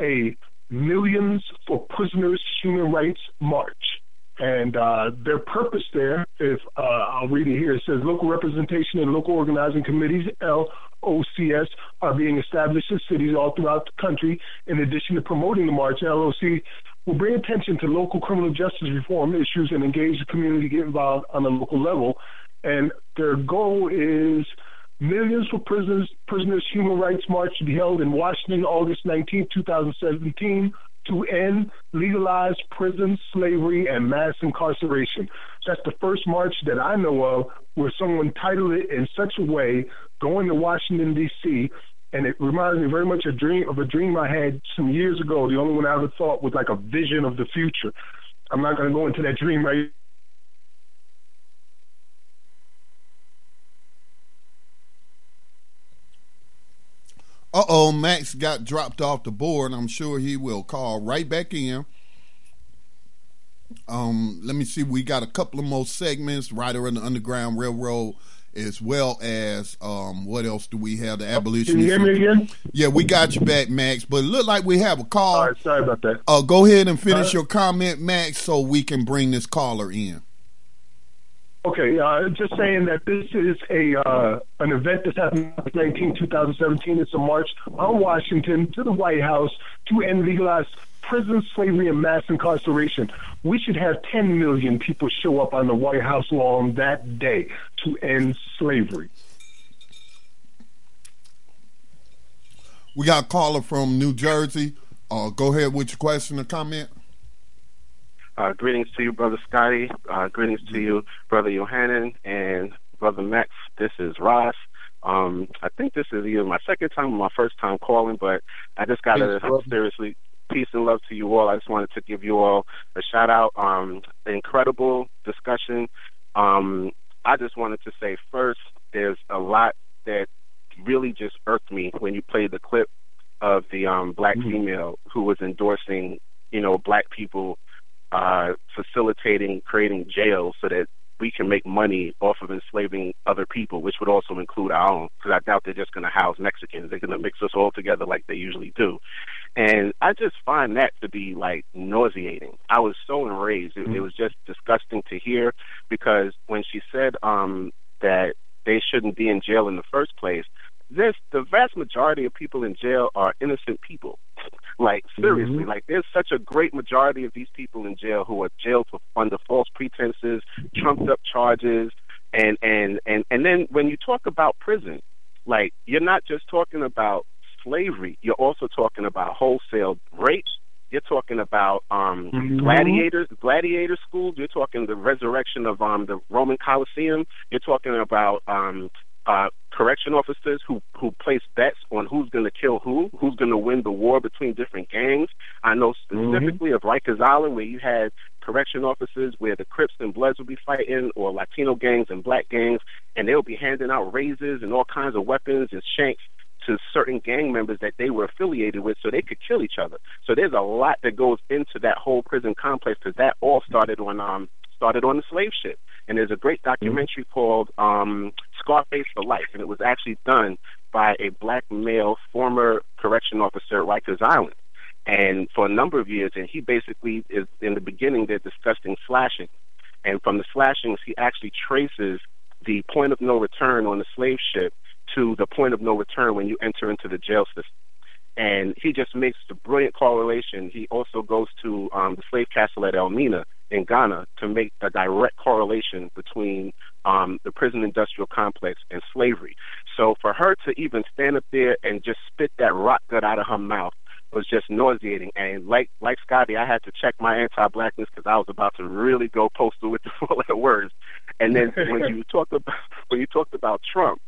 a Millions for Prisoners Human Rights March. And uh, their purpose there, if uh, I'll read it here, it says local representation and local organizing committees, LOCS, are being established in cities all throughout the country. In addition to promoting the march, LOC will bring attention to local criminal justice reform issues and engage the community to get involved on a local level. And their goal is Millions for Prisoners, Prisoners Human Rights March to be held in Washington August 19, 2017 to end legalized prison slavery and mass incarceration. That's the first march that I know of where someone titled it in such a way, going to Washington D.C. And it reminds me very much a dream of a dream I had some years ago. The only one I ever thought was like a vision of the future. I'm not going to go into that dream right Uh oh, Max got dropped off the board. I'm sure he will call right back in. Um, let me see. We got a couple of more segments. Rider in the Underground Railroad, as well as um, what else do we have? The abolition. Can you hear me again? Yeah, we got you back, Max. But it look like we have a call. All right, sorry about that. Uh, go ahead and finish Uh, your comment, Max, so we can bring this caller in. Okay, uh, just saying that this is a uh, an event that's happening August 19, 2017. It's a march on Washington to the White House to end legalized prison slavery and mass incarceration. We should have 10 million people show up on the White House lawn that day to end slavery. We got a caller from New Jersey. Uh, go ahead with your question or comment. Uh, greetings to you, Brother Scotty. Uh, greetings to you, Brother Yohanan and Brother Max. This is Ross. Um, I think this is either my second time or my first time calling, but I just got to seriously peace and love to you all. I just wanted to give you all a shout out. Um, incredible discussion. Um, I just wanted to say first, there's a lot that really just irked me when you played the clip of the um, black female who was endorsing, you know, black people uh, facilitating creating jails so that we can make money off of enslaving other people, which would also include our own. Because I doubt they're just going to house Mexicans; they're going to mix us all together like they usually do. And I just find that to be like nauseating. I was so enraged; it, it was just disgusting to hear. Because when she said um, that they shouldn't be in jail in the first place, this the vast majority of people in jail are innocent people. Like seriously, like there's such a great majority of these people in jail who are jailed for under false pretenses, trumped up charges, and and and and then when you talk about prison, like you're not just talking about slavery, you're also talking about wholesale rape. You're talking about um Mhm. gladiators, gladiator schools. You're talking the resurrection of um the Roman Colosseum. You're talking about um uh, correction officers who who place bets on who's going to kill who, who's going to win the war between different gangs. I know specifically of Rikers Island where you had correction officers where the Crips and Bloods would be fighting, or Latino gangs and black gangs, and they'll be handing out razors and all kinds of weapons and shanks to certain gang members that they were affiliated with so they could kill each other. So there's a lot that goes into that whole prison complex because that all started on um started on the slave ship. And there's a great documentary called um Scarface for Life and it was actually done by a black male former correction officer at Rikers Island. And for a number of years and he basically is in the beginning they're discussing slashing. And from the slashings he actually traces the point of no return on the slave ship to the point of no return when you enter into the jail system. And he just makes the brilliant correlation. He also goes to um, the slave castle at Elmina in Ghana to make a direct correlation between um, the prison industrial complex and slavery. So for her to even stand up there and just spit that rot gut out of her mouth was just nauseating. And like like Scotty, I had to check my anti-blackness because I was about to really go postal with the four-letter words. And then when you talked about when you talked about Trump,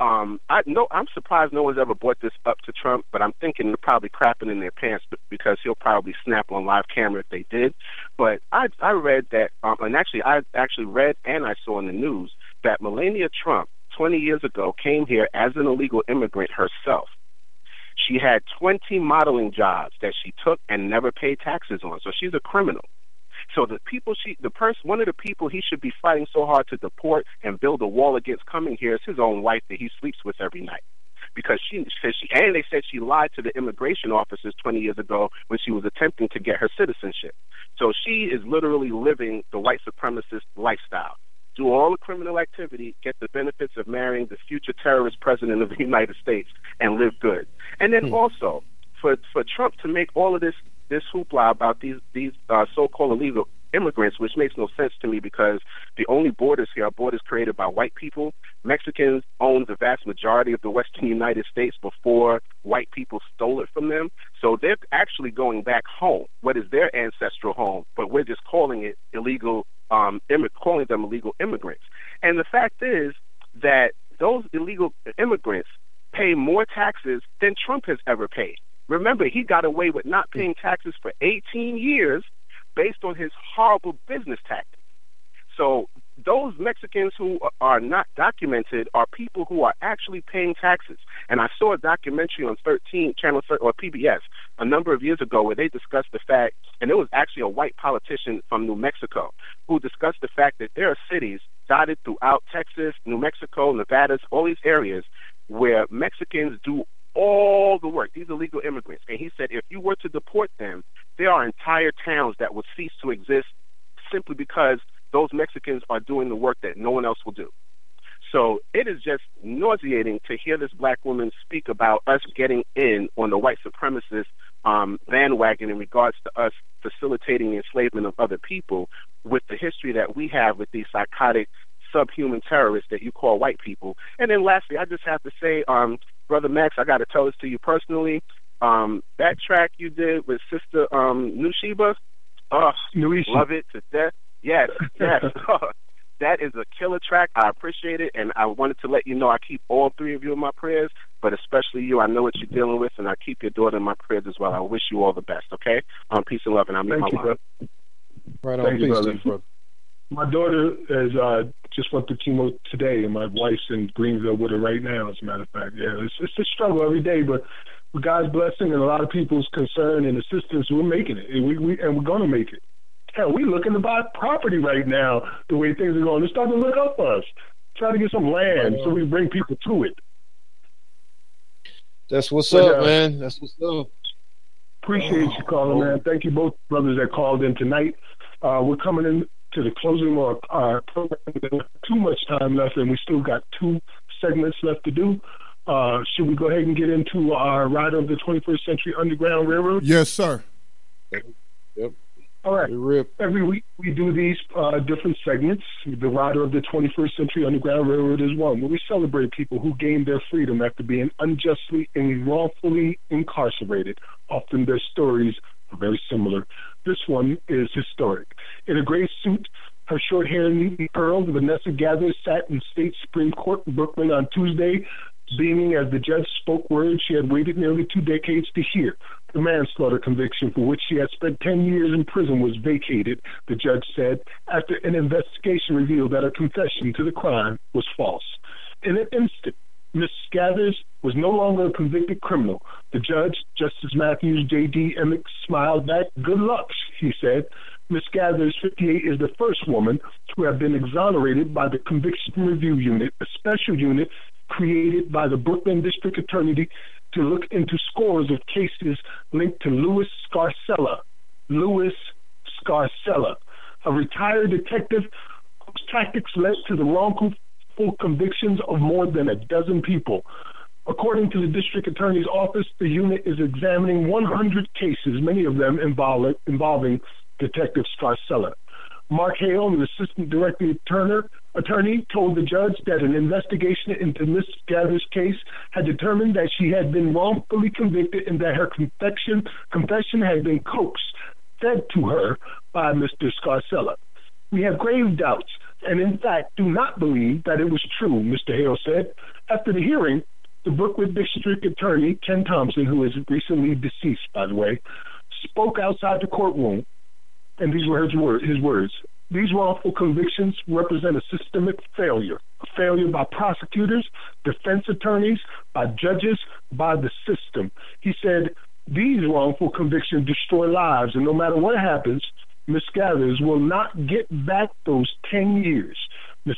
um, I no, I'm surprised no one's ever brought this up to Trump, but I'm thinking they're probably crapping in their pants because he'll probably snap on live camera if they did. But I I read that, um, and actually I actually read and I saw in the news that Melania Trump 20 years ago came here as an illegal immigrant herself. She had 20 modeling jobs that she took and never paid taxes on, so she's a criminal. So the people she, the person, one of the people he should be fighting so hard to deport and build a wall against coming here is his own wife that he sleeps with every night. Because she said she, and they said she lied to the immigration officers 20 years ago when she was attempting to get her citizenship. So she is literally living the white supremacist lifestyle. Do all the criminal activity, get the benefits of marrying the future terrorist president of the United States, and live good. And then hmm. also, for for Trump to make all of this this hoopla about these these uh, so-called illegal immigrants, which makes no sense to me because the only borders here are borders created by white people. Mexicans owned the vast majority of the western United States before white people stole it from them. So they're actually going back home, what is their ancestral home, but we're just calling it illegal, um, Im- calling them illegal immigrants. And the fact is that those illegal immigrants pay more taxes than Trump has ever paid. Remember, he got away with not paying taxes for 18 years based on his horrible business tactics. So those Mexicans who are not documented are people who are actually paying taxes. And I saw a documentary on 13 Channel 13, or PBS a number of years ago where they discussed the fact, and it was actually a white politician from New Mexico who discussed the fact that there are cities dotted throughout Texas, New Mexico, Nevada, all these areas where Mexicans do all the work, these illegal immigrants. And he said if you were to deport them, there are entire towns that would cease to exist simply because those Mexicans are doing the work that no one else will do. So it is just nauseating to hear this black woman speak about us getting in on the white supremacist um, bandwagon in regards to us facilitating the enslavement of other people with the history that we have with these psychotic subhuman terrorists that you call white people. And then lastly, I just have to say, um, Brother Max, I got to tell this to you personally. Um, that track you did with Sister um, Nushiba, oh, love it to death. Yes, yes. that is a killer track. I appreciate it, and I wanted to let you know I keep all three of you in my prayers, but especially you. I know what you're dealing with, and I keep your daughter in my prayers as well. I wish you all the best. Okay, um, peace and love, and I'm Thank my you, line. brother. Right Thank you, brother. My daughter has uh, just went through chemo today, and my wife's in Greenville with her right now. As a matter of fact, yeah, it's it's a struggle every day, but with God's blessing and a lot of people's concern and assistance, we're making it, and we, we and we're gonna make it. Hell, we looking to buy property right now. The way things are going, they're starting to look up for us, try to get some land so we can bring people to it. That's what's But, up, uh, man. That's what's up. Appreciate you calling, man. Thank you both brothers that called in tonight. Uh, we're coming in to the closing of our program. There's not too much time left, and we still got two segments left to do. Uh, should we go ahead and get into our ride of the 21st Century Underground Railroad? Yes, sir. Yep. All right. Every week we do these uh, different segments. The Rider of the 21st Century Underground Railroad is one, where we celebrate people who gained their freedom after being unjustly and wrongfully incarcerated. Often their stories are very similar. This one is historic. In a gray suit, Her short hair neatly curled, Vanessa Gathers sat in state Supreme Court in Brooklyn on Tuesday, beaming as the judge spoke words she had waited nearly two decades to hear. The manslaughter conviction for which she had spent 10 years in prison was vacated, the judge said, after an investigation revealed that her confession to the crime was false. In an instant, Miss Gathers was no longer a convicted criminal. The judge, Justice Matthews J. D'Emic, smiled back. Good luck, he said. Miss Gathers, 58, is the first woman to have been exonerated by the Conviction Review Unit, a special unit created by the Brooklyn District Attorney to look into scores of cases linked to Louis Scarcella. Louis Scarcella, a retired detective whose tactics led to the wrongful convictions of more than a dozen people. According to the district attorney's office, the unit is examining 100 cases, many of them involving Detective Scarcella. Mark Hale, an assistant director Turner, attorney, told the judge that an investigation into Miss Gather's case had determined that she had been wrongfully convicted and that her confession, confession had been coaxed, fed to her by Mr. Scarcella. We have grave doubts and in fact do not believe that it was true, Mr. Hale said. After the hearing, the Brooklyn District Attorney, Ken Thompson, who is recently deceased, by the way, spoke outside the courtroom, and these were his, word, his words. These wrongful convictions represent a systemic failure, a failure by prosecutors, defense attorneys, by judges, by the system. He said, These wrongful convictions destroy lives, and no matter what happens, Gathers will not get back those 10 years.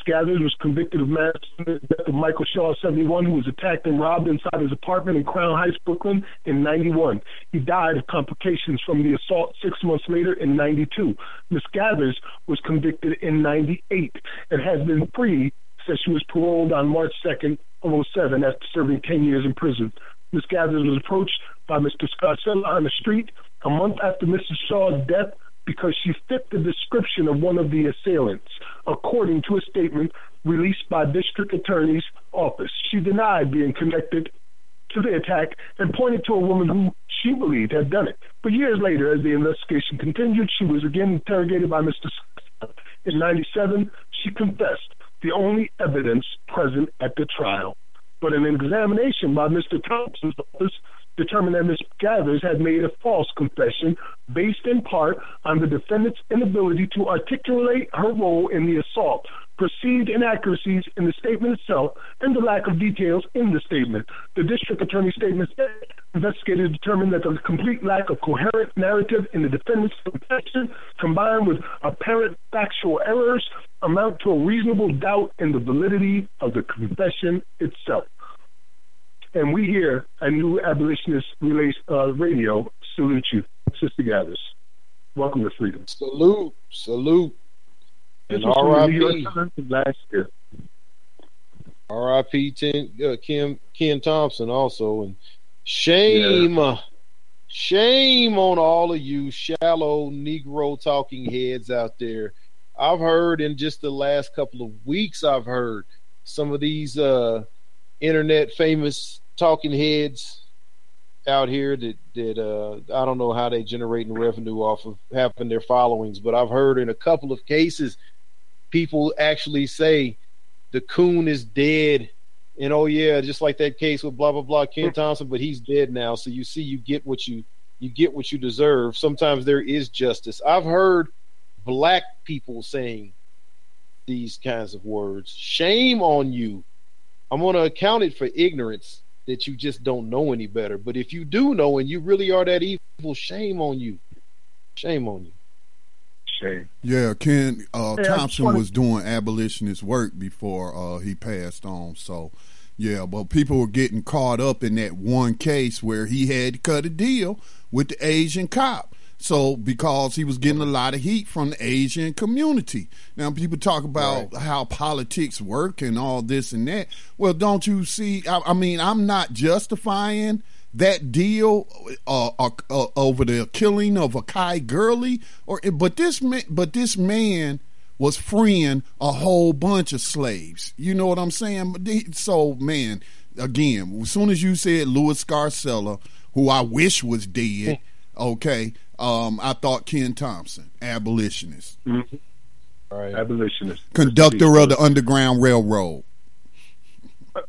Gathers was convicted of manslaughter of Michael Shaw, 71, who was attacked and robbed inside his apartment in Crown Heights, Brooklyn, in 91. He died of complications from the assault six months later in 92. Miss Gathers was convicted in 98 and has been free since she was paroled on March 2nd of 07 after serving 10 years in prison. Gathers was approached by Mr. Scarcella on the street a month after Mrs. Shaw's death because she fit the description of one of the assailants, according to a statement released by District Attorney's Office. She denied being connected to the attack and pointed to a woman who she believed had done it. But years later, as the investigation continued, she was again interrogated by Mr. In 97, she confessed, the only evidence present at the trial. But an examination by Mr. Thompson's office determined that Ms. Gathers had made a false confession based in part on the defendant's inability to articulate her role in the assault, perceived inaccuracies in the statement itself, and the lack of details in the statement. The district attorney's statement said investigators determined that the complete lack of coherent narrative in the defendant's confession, combined with apparent factual errors, amount to a reasonable doubt in the validity of the confession itself. And we here at New Abolitionist uh, Radio salute you, Sister Gathers. Welcome to freedom. Salute, salute. And R.I.P. last year. R.I.P. uh, Kim Ken Thompson also, and shame, yeah. uh, shame on all of you shallow Negro talking heads out there. I've heard in just the last couple of weeks, I've heard some of these uh, internet famous talking heads out here that that uh, I don't know how they generating revenue off of having their followings, but I've heard in a couple of cases people actually say the coon is dead. And oh yeah, just like that case with blah blah blah Ken Thompson, but he's dead now. So you see you get what you you get what you deserve. Sometimes there is justice. I've heard black people saying these kinds of words. Shame on you. I'm going to account it for ignorance that you just don't know any better. But if you do know and you really are that evil, shame on you. Shame on you. Shame. Yeah, Ken uh, Thompson was doing abolitionist work before uh, he passed on. So, yeah, but people were getting caught up in that one case where he had to cut a deal with the Asian cop. So because he was getting a lot of heat from the Asian community. Now people talk about right. how politics work and all this and that. Well, don't you see? I, I mean, I'm not justifying that deal uh, uh, uh, over the killing of Akai Gurley, or but this man, but this man was freeing a whole bunch of slaves. You know what I'm saying? So man, again, as soon as you said Louis Scarcella, who I wish was dead, okay, um, I thought Ken Thompson, abolitionist. Mm-hmm. Right. Abolitionist. Conductor of the Underground Railroad.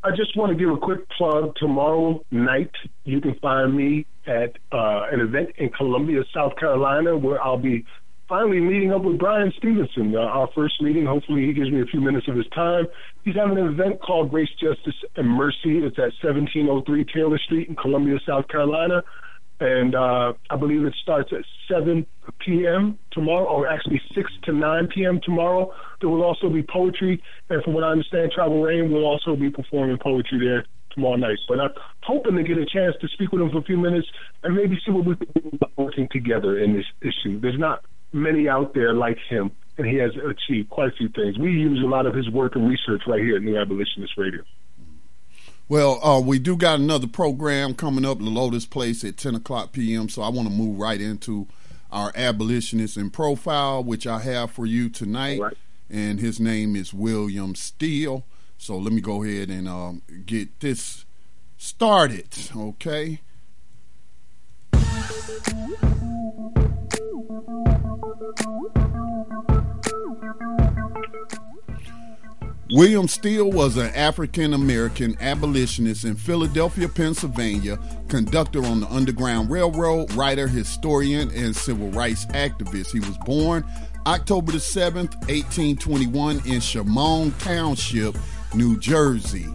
I just want to give a quick plug. Tomorrow night, you can find me at uh, an event in Columbia, South Carolina, where I'll be finally meeting up with Bryan Stevenson. Uh, our first meeting. Hopefully, he gives me a few minutes of his time. He's having an event called Grace, Justice, and Mercy. It's at 1703 Taylor Street in Columbia, South Carolina and uh, I believe it starts at 7 p.m. tomorrow, or actually 6 to 9 p.m. tomorrow. There will also be poetry, and from what I understand, Travel Rain will also be performing poetry there tomorrow night. But I'm hoping to get a chance to speak with him for a few minutes and maybe see what we can do about working together in this issue. There's not many out there like him, and he has achieved quite a few things. We use a lot of his work and research right here at New Abolitionist Radio. Well, uh, we do got another program coming up, the Lotus Place at 10 o'clock p.m. So I want to move right into our abolitionist in profile, which I have for you tonight. Right. And his name is William Steele. So let me go ahead and um, get this started, okay? William Steele was an African American abolitionist in Philadelphia, Pennsylvania, conductor on the Underground Railroad, writer, historian, and civil rights activist. He was born October the 7th, 1821, in Shamong Township, New Jersey.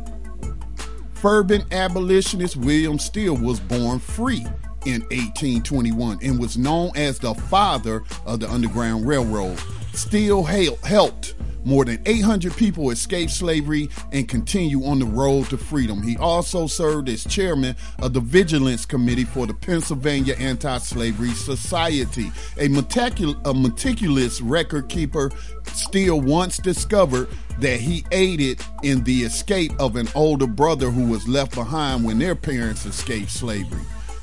Fervent abolitionist William Steele was born free in 1821 and was known as the father of the Underground Railroad. Steele helped more than 800 people escaped slavery and continue on the road to freedom. He also served as chairman of the Vigilance Committee for the Pennsylvania Anti Slavery Society. A, meticul- a meticulous record keeper Steele once discovered that he aided in the escape of an older brother who was left behind when their parents escaped slavery.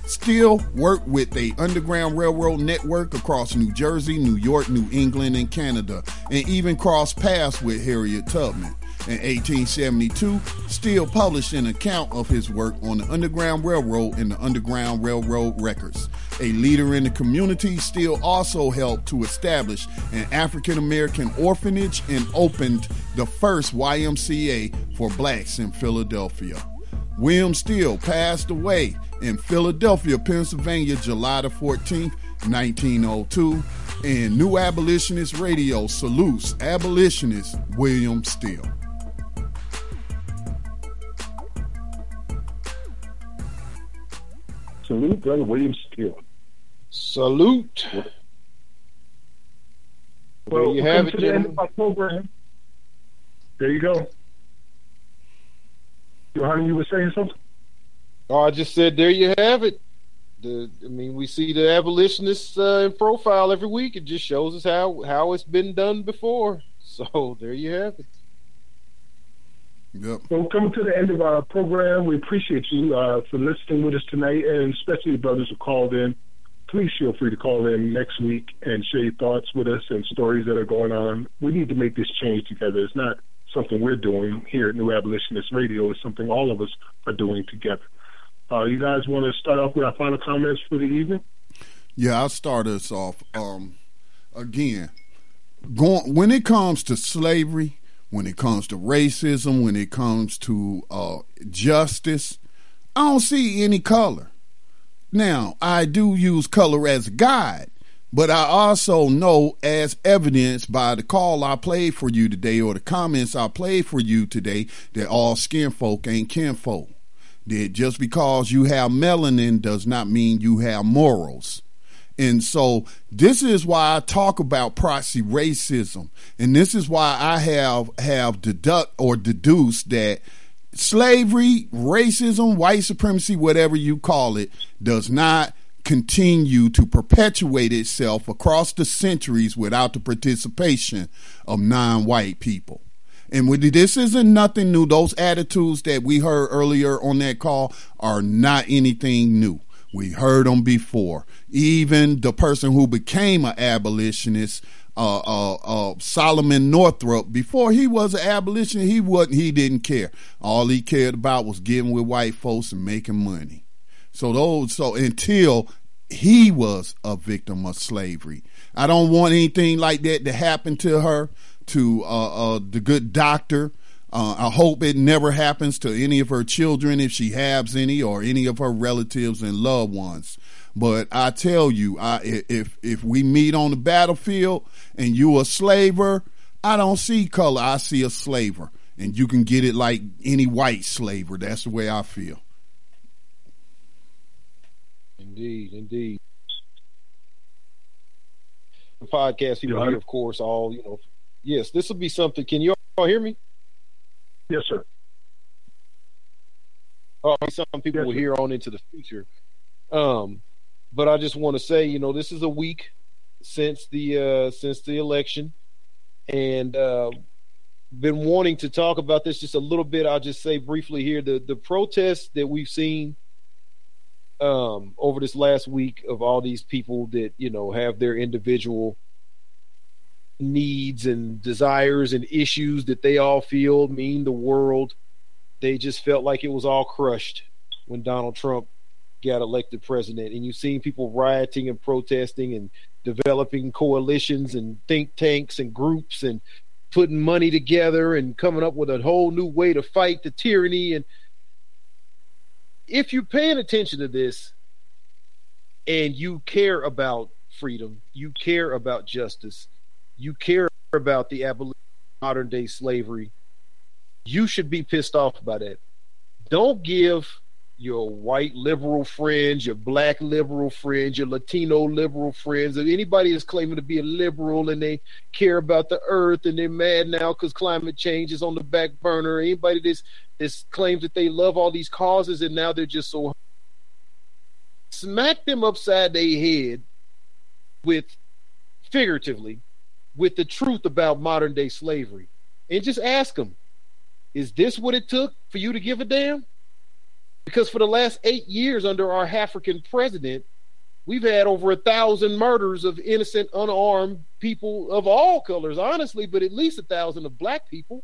Steele worked with the Underground Railroad network across New Jersey, New York, New England, and Canada, and even crossed paths with Harriet Tubman. In 1872, Steele published an account of his work on the Underground Railroad in the Underground Railroad Records. A leader in the community, Steele also helped to establish an African American orphanage and opened the first YMCA for blacks in Philadelphia. William Steele passed away in Philadelphia, Pennsylvania, July the 14th, 1902. And New Abolitionist Radio salutes abolitionist William Steele. Salute, brother William Steele. Salute. Well, there you have it, to the end of our. There you go. Yohanan, you were saying something? Oh, I just said there you have it. The, I mean, we see the abolitionists uh, in profile every week. It just shows us how how it's been done before. So there you have it. Yep. Well, coming to the end of our program, we appreciate you uh, for listening with us tonight, and especially the brothers who called in. Please feel free to call in next week and share your thoughts with us and stories that are going on. We need to make this change together. It's not something we're doing here at New Abolitionist Radio. is something all of us are doing together. Uh, you guys want to start off with our final comments for the evening? Yeah, I'll start us off. Um, again, going when it comes to slavery, when it comes to racism, when it comes to uh, justice, I don't see any color. Now, I do use color as a guide, but I also know, as evidenced by the call I played for you today or the comments I played for you today, that all skin folk ain't kin folk. that just because you have melanin does not mean you have morals. And so this is why I talk about proxy racism. And this is why I have have deduct or deduced that slavery, racism, white supremacy, whatever you call it, does not continue to perpetuate itself across the centuries without the participation of non-white people. And this isn't nothing new. Those attitudes that we heard earlier on that call are not anything new. We heard them before. Even the person who became an abolitionist, uh, uh, uh, Solomon Northup, before he was an abolitionist, he wasn't. He didn't care. All he cared about was getting with white folks and making money. So those. So until he was a victim of slavery, I don't want anything like that to happen to her, to uh, uh, the good doctor. Uh, I hope it never happens to any of her children if she has any, or any of her relatives and loved ones. But I tell you, I, if if we meet on the battlefield and you a slaver, I don't see color. I see a slaver, and you can get it like any white slaver. That's the way I feel. Indeed, indeed. The podcast people here, of course, all you know. Yes, this will be something. Can you all hear me? Yes, sir. Oh, some people Yes, will hear on into the future. Um, but I just want to say, you know, this is a week since the uh, since the election, and uh, been wanting to talk about this just a little bit. I'll just say briefly here the the protests that we've seen um, over this last week of all these people that you know have their individual needs and desires and issues that they all feel mean the world. They just felt like it was all crushed when Donald Trump got elected president. And you've seen people rioting and protesting and developing coalitions and think tanks and groups and putting money together and coming up with a whole new way to fight the tyranny. And if you're paying attention to this and you care about freedom, you care about justice, you care about the abolition of modern day slavery, you should be pissed off by that. Don't give your white liberal friends, your black liberal friends, your Latino liberal friends, or anybody that's claiming to be a liberal and they care about the earth and they're mad now because climate change is on the back burner. Anybody that's, that's claims that they love all these causes and now they're just so smack them upside their head with figuratively with the truth about modern day slavery and just ask them is this what it took for you to give a damn because for the last eight years under our african president we've had over a thousand murders of innocent unarmed people of all colors honestly but at least a thousand of black people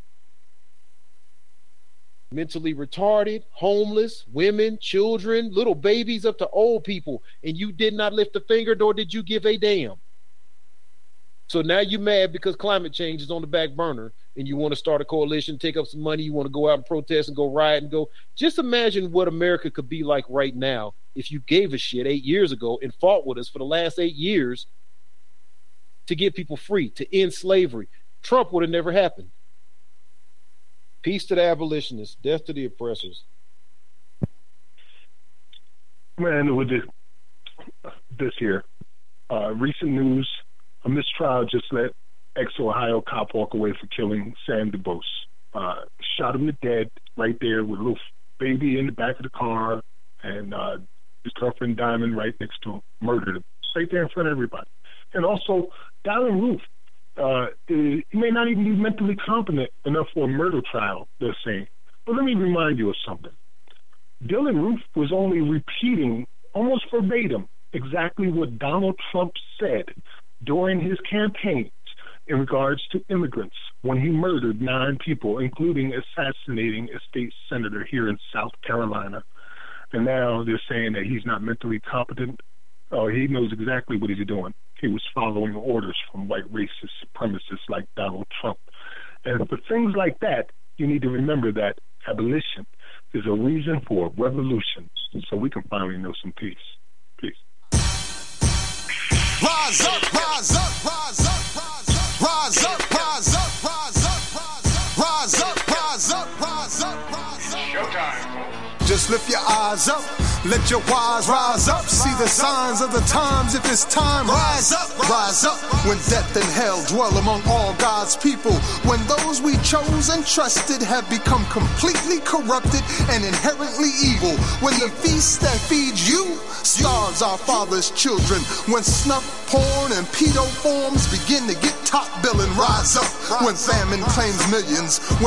mentally retarded, homeless, women, children, little babies up to old people, and you did not lift a finger, nor did you give a damn. So now you're mad because climate change is on the back burner and you want to start a coalition, take up some money, you want to go out and protest and go riot and go. Just imagine what America could be like right now if you gave a shit eight years ago and fought with us for the last eight years to get people free, to end slavery. Trump would have never happened. Peace to the abolitionists, death to the oppressors. Man, with this, this here, uh, recent news, a mistrial just let ex-Ohio cop walk away for killing Sam DuBose. Uh, shot him to dead right there with a little baby in the back of the car and uh, his girlfriend Diamond right next to him. Murdered him right there in front of everybody. And also, Dylann Roof, uh, he may not even be mentally competent enough for a murder trial, they're saying. But let me remind you of something. Dylann Roof was only repeating almost verbatim exactly what Donald Trump said during his campaigns in regards to immigrants when he murdered nine people, including assassinating a state senator here in South Carolina. And now they're saying that he's not mentally competent. Oh, he knows exactly what he's doing. He was following orders from white racist supremacists like Donald Trump. And for things like that, you need to remember that abolition is a reason for revolution so we can finally know some peace. Peace. Rise up, rise up, rise up, Just lift your eyes up, let your wise rise up. See the signs of the times. If it's time, rise up, rise up. When death and hell dwell among all God's people, when those we chose and trusted have become completely corrupted and inherently evil, when the feast that feeds you starves our father's children, when snuff, porn, and pedo forms begin to get top billing, rise up. When famine claims millions,